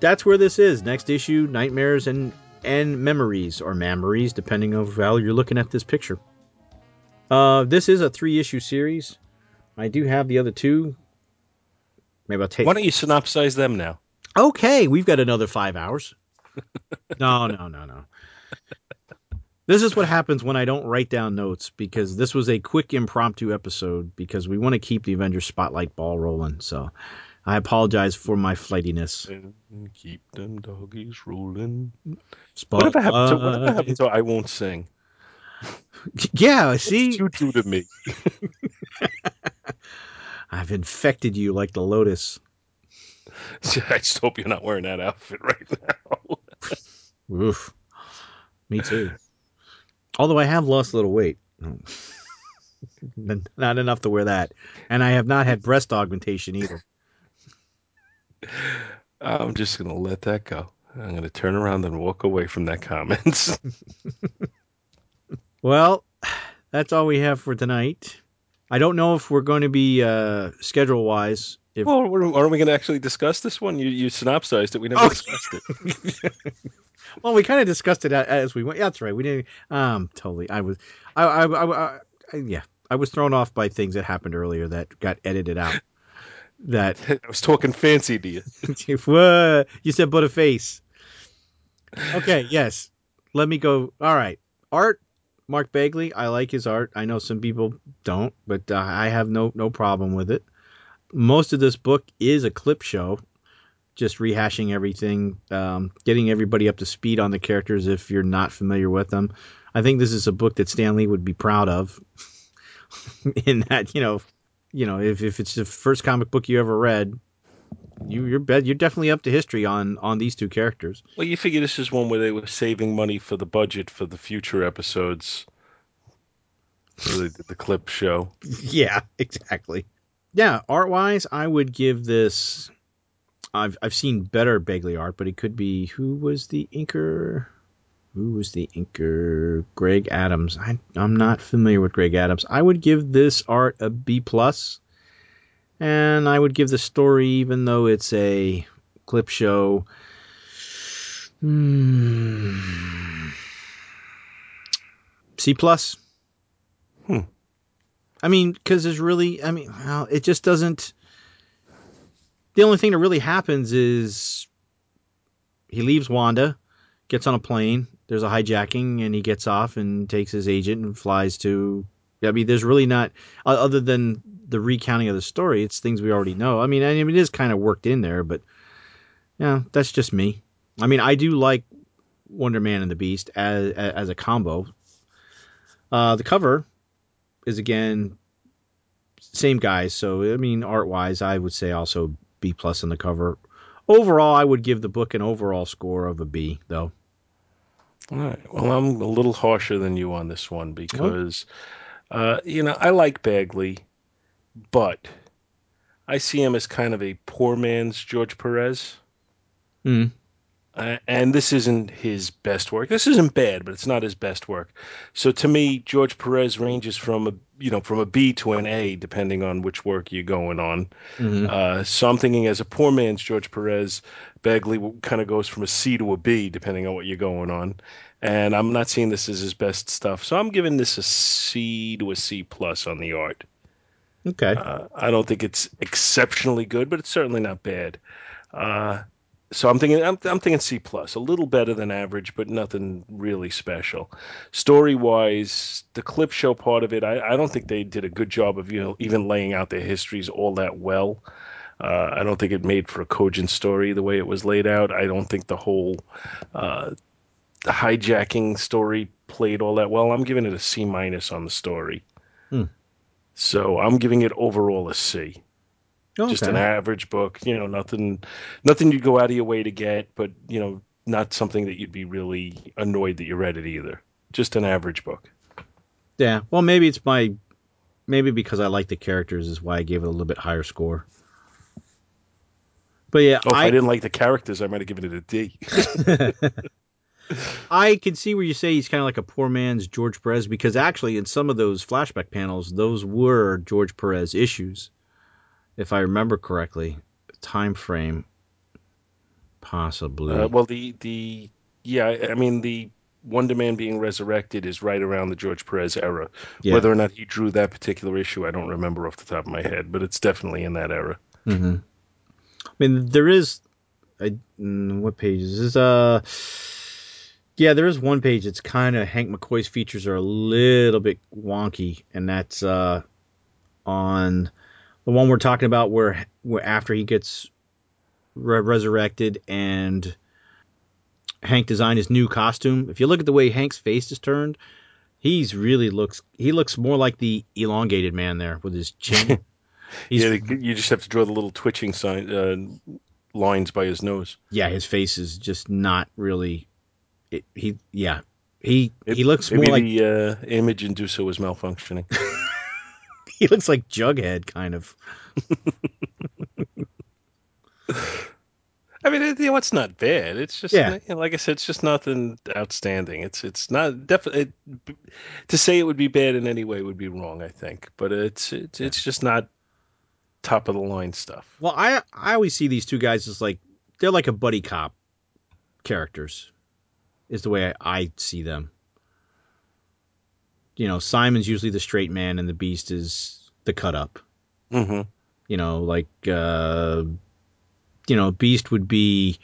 that's where this is. Next issue: Nightmares and and Memories or Memories, depending on how you're looking at this picture. Uh, this is a three issue series. I do have the other two. Maybe I'll take. Why don't you synopsize them now? Okay, we've got another five hours. no, no, no, no. This is what happens when I don't write down notes because this was a quick impromptu episode because we want to keep the Avengers spotlight ball rolling. So I apologize for my flightiness. And keep them doggies rolling. Spotlight. Whatever happened to whatever happened to I won't sing? Yeah, see, What you do to me? I've infected you like the lotus. I just hope you're not wearing that outfit right now. Oof. Me too. Although I have lost a little weight. not enough to wear that. And I have not had breast augmentation either. I'm just gonna let that go. I'm gonna turn around and walk away from that comment. Well, that's all we have for tonight. I don't know if we're going to be uh, schedule wise. If well, aren't we gonna actually discuss this one? You you synopsized it. We never Oh. discussed it. well, we kind of discussed it as we went. Yeah, that's right. We didn't. Um, totally. I was. I. I. I, I yeah. I was thrown off by things that happened earlier that got edited out. That I was talking fancy to you. You said but a face. Okay, yes. Let me go. All right. Art, Mark Bagley. I like his art. I know some people don't, but uh, I have no no problem with it. Most of this book is a clip show, just rehashing everything, um, getting everybody up to speed on the characters if you're not familiar with them. I think this is a book that Stan Lee would be proud of. In that, you know, you know, if, if it's the first comic book you ever read, you you're bet you're definitely up to history on on these two characters. Well, you figure this is one where they were saving money for the budget for the future episodes. So they did the clip show. yeah, exactly. Yeah, art wise, I would give this. I've I've seen better Bagley art, but it could be who was the inker. Who was the inker? Greg Adams. I, I'm not familiar with Greg Adams. I would give this art a B plus, and I would give the story, even though it's a clip show. Hmm, C plus. Hmm. I mean, because there's really, I mean, well, it just doesn't. The only thing that really happens is he leaves Wanda, gets on a plane. There's a hijacking, and he gets off and takes his agent and flies to. I mean, there's really not, other than the recounting of the story, it's things we already know. I mean, I mean, it is kind of worked in there, but yeah, that's just me. I mean, I do like Wonder Man and the Beast as as a combo. Uh, the cover is again same guys, so I mean, art wise, I would say also B plus on the cover. Overall, I would give the book an overall score of a B, though. All right. Well, I'm a little harsher than you on this one because, uh, you know, I like Bagley, but I see him as kind of a poor man's George Perez. Hmm. Uh, and this isn't his best work. This isn't bad, but it's not his best work. So to me, George Perez ranges from a you know from a B to an A, depending on which work you're going on. Mhm. Uh, so I'm thinking as a poor man's George Perez, Bagley kind of goes from a C to a B, depending on what you're going on. And I'm not seeing this as his best stuff, so I'm giving this a C to a C plus on the art. Okay. Uh, I don't think it's exceptionally good, but it's certainly not bad. Uh, so I'm thinking I'm, I'm thinking C plus, a little better than average, but nothing really special. Story wise, the clip show part of it, I, I don't think they did a good job of you know even laying out their histories all that well. Uh, I don't think it made for a cogent story the way it was laid out. I don't think the whole uh, hijacking story played all that well. I'm giving it a C minus on the story. Hmm. So I'm giving it overall a C just an average book. You know, nothing, nothing you'd go out of your way to get, but you know, not something that you'd be really annoyed that you read it either. Just an average book. Yeah. Well, maybe it's my, maybe because I like the characters is why I gave it a little bit higher score. But yeah, Oh, if I, I, didn't like the characters, I might have given it a D. I can see where you say he's kind of like a poor man's George Perez because actually in some of those flashback panels, those were George Perez issues, if I remember correctly. Time frame, possibly. Uh, well, the the yeah, I mean the Wonder Man being resurrected is right around the George Perez era. yeah. Whether or not he drew that particular issue, I don't remember off the top of my head, but it's definitely in that era. hmm I mean, there is. I, mm, what page is this? Uh, yeah, there is one page It's kind of Hank McCoy's features are a little bit wonky, and that's uh, on the one we're talking about where, where after he gets re- resurrected and Hank designed his new costume. If you look at the way Hank's face is turned, he's really looks he looks more like the elongated man there with his chin. Yeah, you just have to draw the little twitching sign uh, lines by his nose. yeah, his face is just not really. It, he yeah, he It- he looks more Maybe like the uh, image inducer was malfunctioning. he looks like Jughead kind of. I mean, it, you know, it's not bad. It's just, Yeah. you know, like I said, it's just nothing outstanding. It's it's not definitely to say it would be bad in any way would be wrong. I think, but it's it's, it's just not top of the line stuff. Well, I I always see these two guys as like they're like a buddy cop characters, is the way I, I see them. You know, Simon's usually the straight man, and the Beast is the cut up. hmm You know, like uh, you know, Beast would be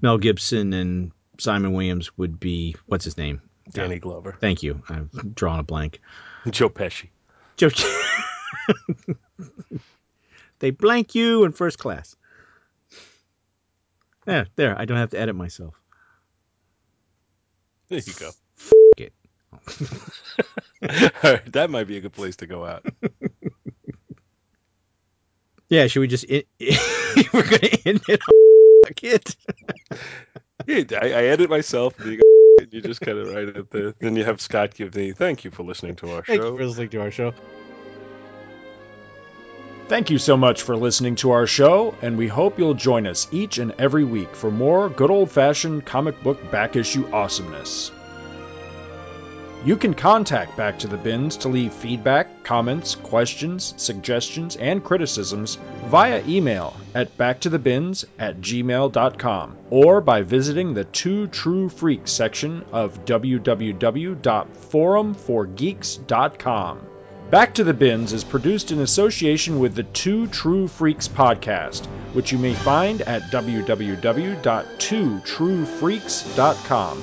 Mel Gibson, and Simon Williams would be what's his name? Danny Glover, Thank you. I've drawn a blank. Joe Pesci. Joe. they blank you in first class. Yeah, there. I don't have to edit myself. There you go. It. All right, that might be a good place to go out. Yeah, should we just? In, we're gonna end it. On it. Yeah, I, I edit myself, and you, go, and you just kind of write it there. Then you have Scott give the thank you for listening to our Thank show. you for listening to our show. Thank you so much for listening to our show, and we hope you'll join us each and every week for more good old fashioned comic book back issue awesomeness. You can contact Back to the Bins to leave feedback, comments, questions, suggestions, and criticisms via email at backtothebins at gmail.com or by visiting the Two True Freaks section of www.forumforgeeks.com. Back to the Bins is produced in association with the Two True Freaks podcast, which you may find at www.twotruefreaks.com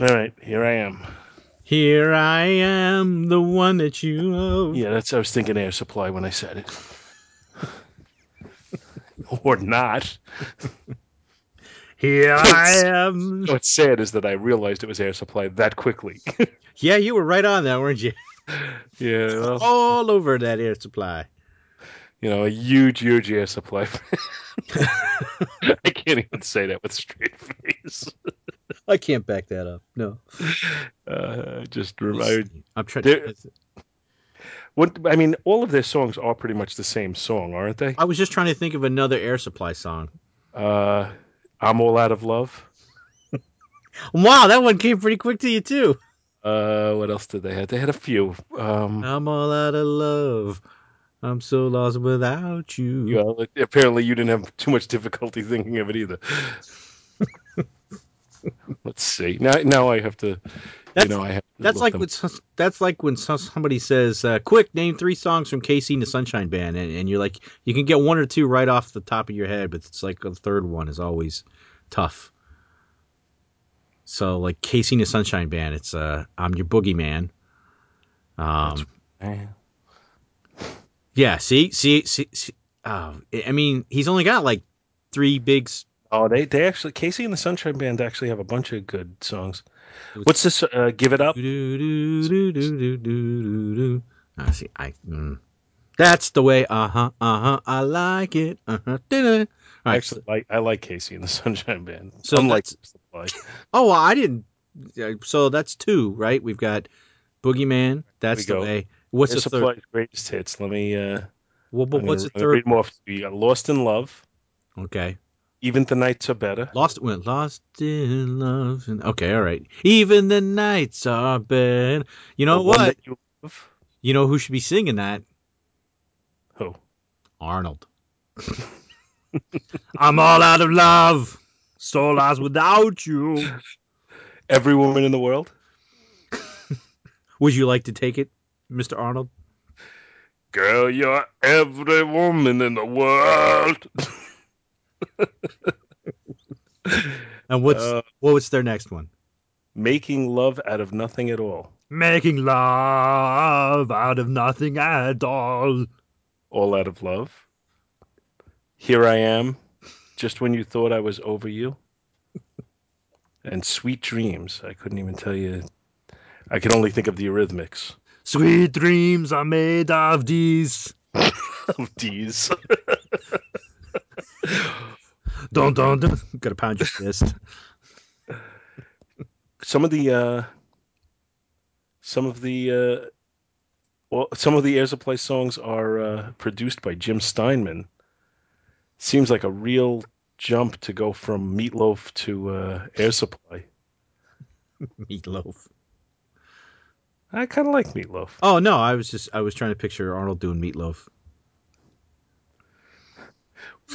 All right, here I am. Here I am, the one that you love. Yeah, that's I was thinking air supply when I said it. or not. Here I am. What's sad is that I realized it was air supply that quickly. Yeah, you were right on that, weren't you? yeah, well, All over that air supply. you know, a huge, huge air supply. I can't even say that with straight face. I can't back that up. No. Uh, just rem- I, I'm trying. There- What I mean, all of their songs are pretty much the same song, aren't they? I was just trying to think of another Air Supply song. Uh, I'm all out of love. Wow, that one came pretty quick to you too. Uh, what else did they have? They had a few. Um, I'm all out of love. I'm so lost without you. you know, apparently you didn't have too much difficulty thinking of it either. Let's see. Now, now I have to. That's- you know, I have. That's like them- when that's like when somebody says, uh, "Quick, name three songs from KC and the Sunshine Band," and, and you're like, you can get one or two right off the top of your head, but it's like the third one is always tough. So, like KC and the Sunshine Band, it's uh, "I'm Your Boogeyman." Um, yeah. See, see, see. see oh, I I mean, he's only got like three big. Oh, they they actually KC and the Sunshine Band actually have a bunch of good songs. What's this? Uh, Give it up. Do-do-do-do-do-do-do. Ah, see, I. Mm. That's the way. Uh huh. Uh huh. I like it. Uh huh. I right. actually like I like KC and the Sunshine Band. So unlike Supply. oh, well, I didn't. So that's two, right? We've got Boogeyman. That's the go. way. What's Air the third? Supply's greatest hits. Let me. Uh, Well, but what's the third? Read off. You got Lost in Love. Okay. Even the nights are better. Lost. Went lost in love. And, okay. All right. Even the nights are bad. You know The what? You. You know who should be singing that? Who? Arnold. I'm all out of love. So lost without you. Every woman in the world. Would you like to take it, Mr. Arnold? Girl, you're every woman in the world. And what's Uh, what was their next one? making love out of nothing at all. Making love out of nothing at all. All out of love. Here I am, just when you thought I was over you. And sweet dreams. I couldn't even tell you. I could only think of the Eurythmics. Sweet dreams are made of these. Of these. Dun dun dun. Gotta pound your fist. some of the uh some of the uh well some of the air supply songs are uh produced by jim steinman seems like a real jump to go from meatloaf to uh air supply Meatloaf. i kind of like meatloaf Oh no, I was just I was trying to picture Arnold doing meatloaf.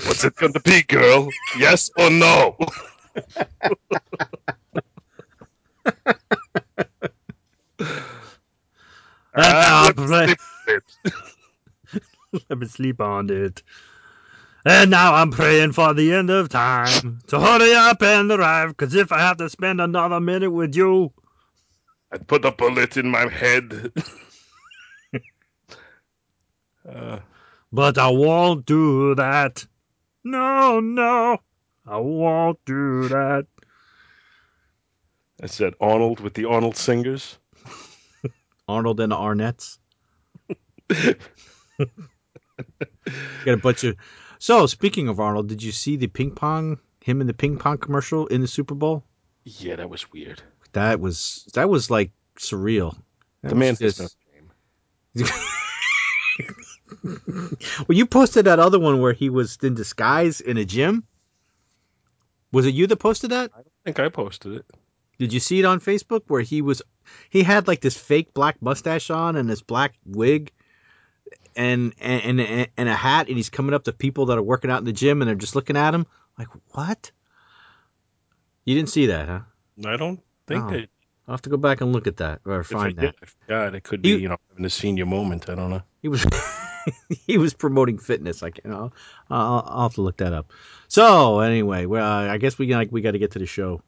What's it gonna be girl yes or no Ah, play- Let me sleep on it. And now I'm praying for the end of time to hurry up and arrive. Cause if I have to spend another minute with you, I'd put a bullet in my head. uh, but I won't do that. No, no, I won't do that. I said Arnold with the Arnold singers. Arnold and the Arnett's. Got a bunch of. So speaking of Arnold, did you see the ping pong? Him in the ping pong commercial in the Super Bowl. Yeah, that was weird. That was that was like surreal. That The man was has just- no shame. well, you posted that other one where he was in disguise in a gym. Was it you that posted that? I think I posted it. Did you see it on Facebook where he was he had like this fake black mustache on and this black wig and and and, and a hat and he's coming up to people that are working out in the gym and they're just looking at him like what? You didn't see that, huh? I don't think Oh, that. I'll have to go back and look at that or find that. I forgot. It could be, You- you know, having a senior moment. I don't know. He was he was promoting fitness. Like you know, I'll, I'll have to look that up. So anyway, well, I guess we like we got to get to the show.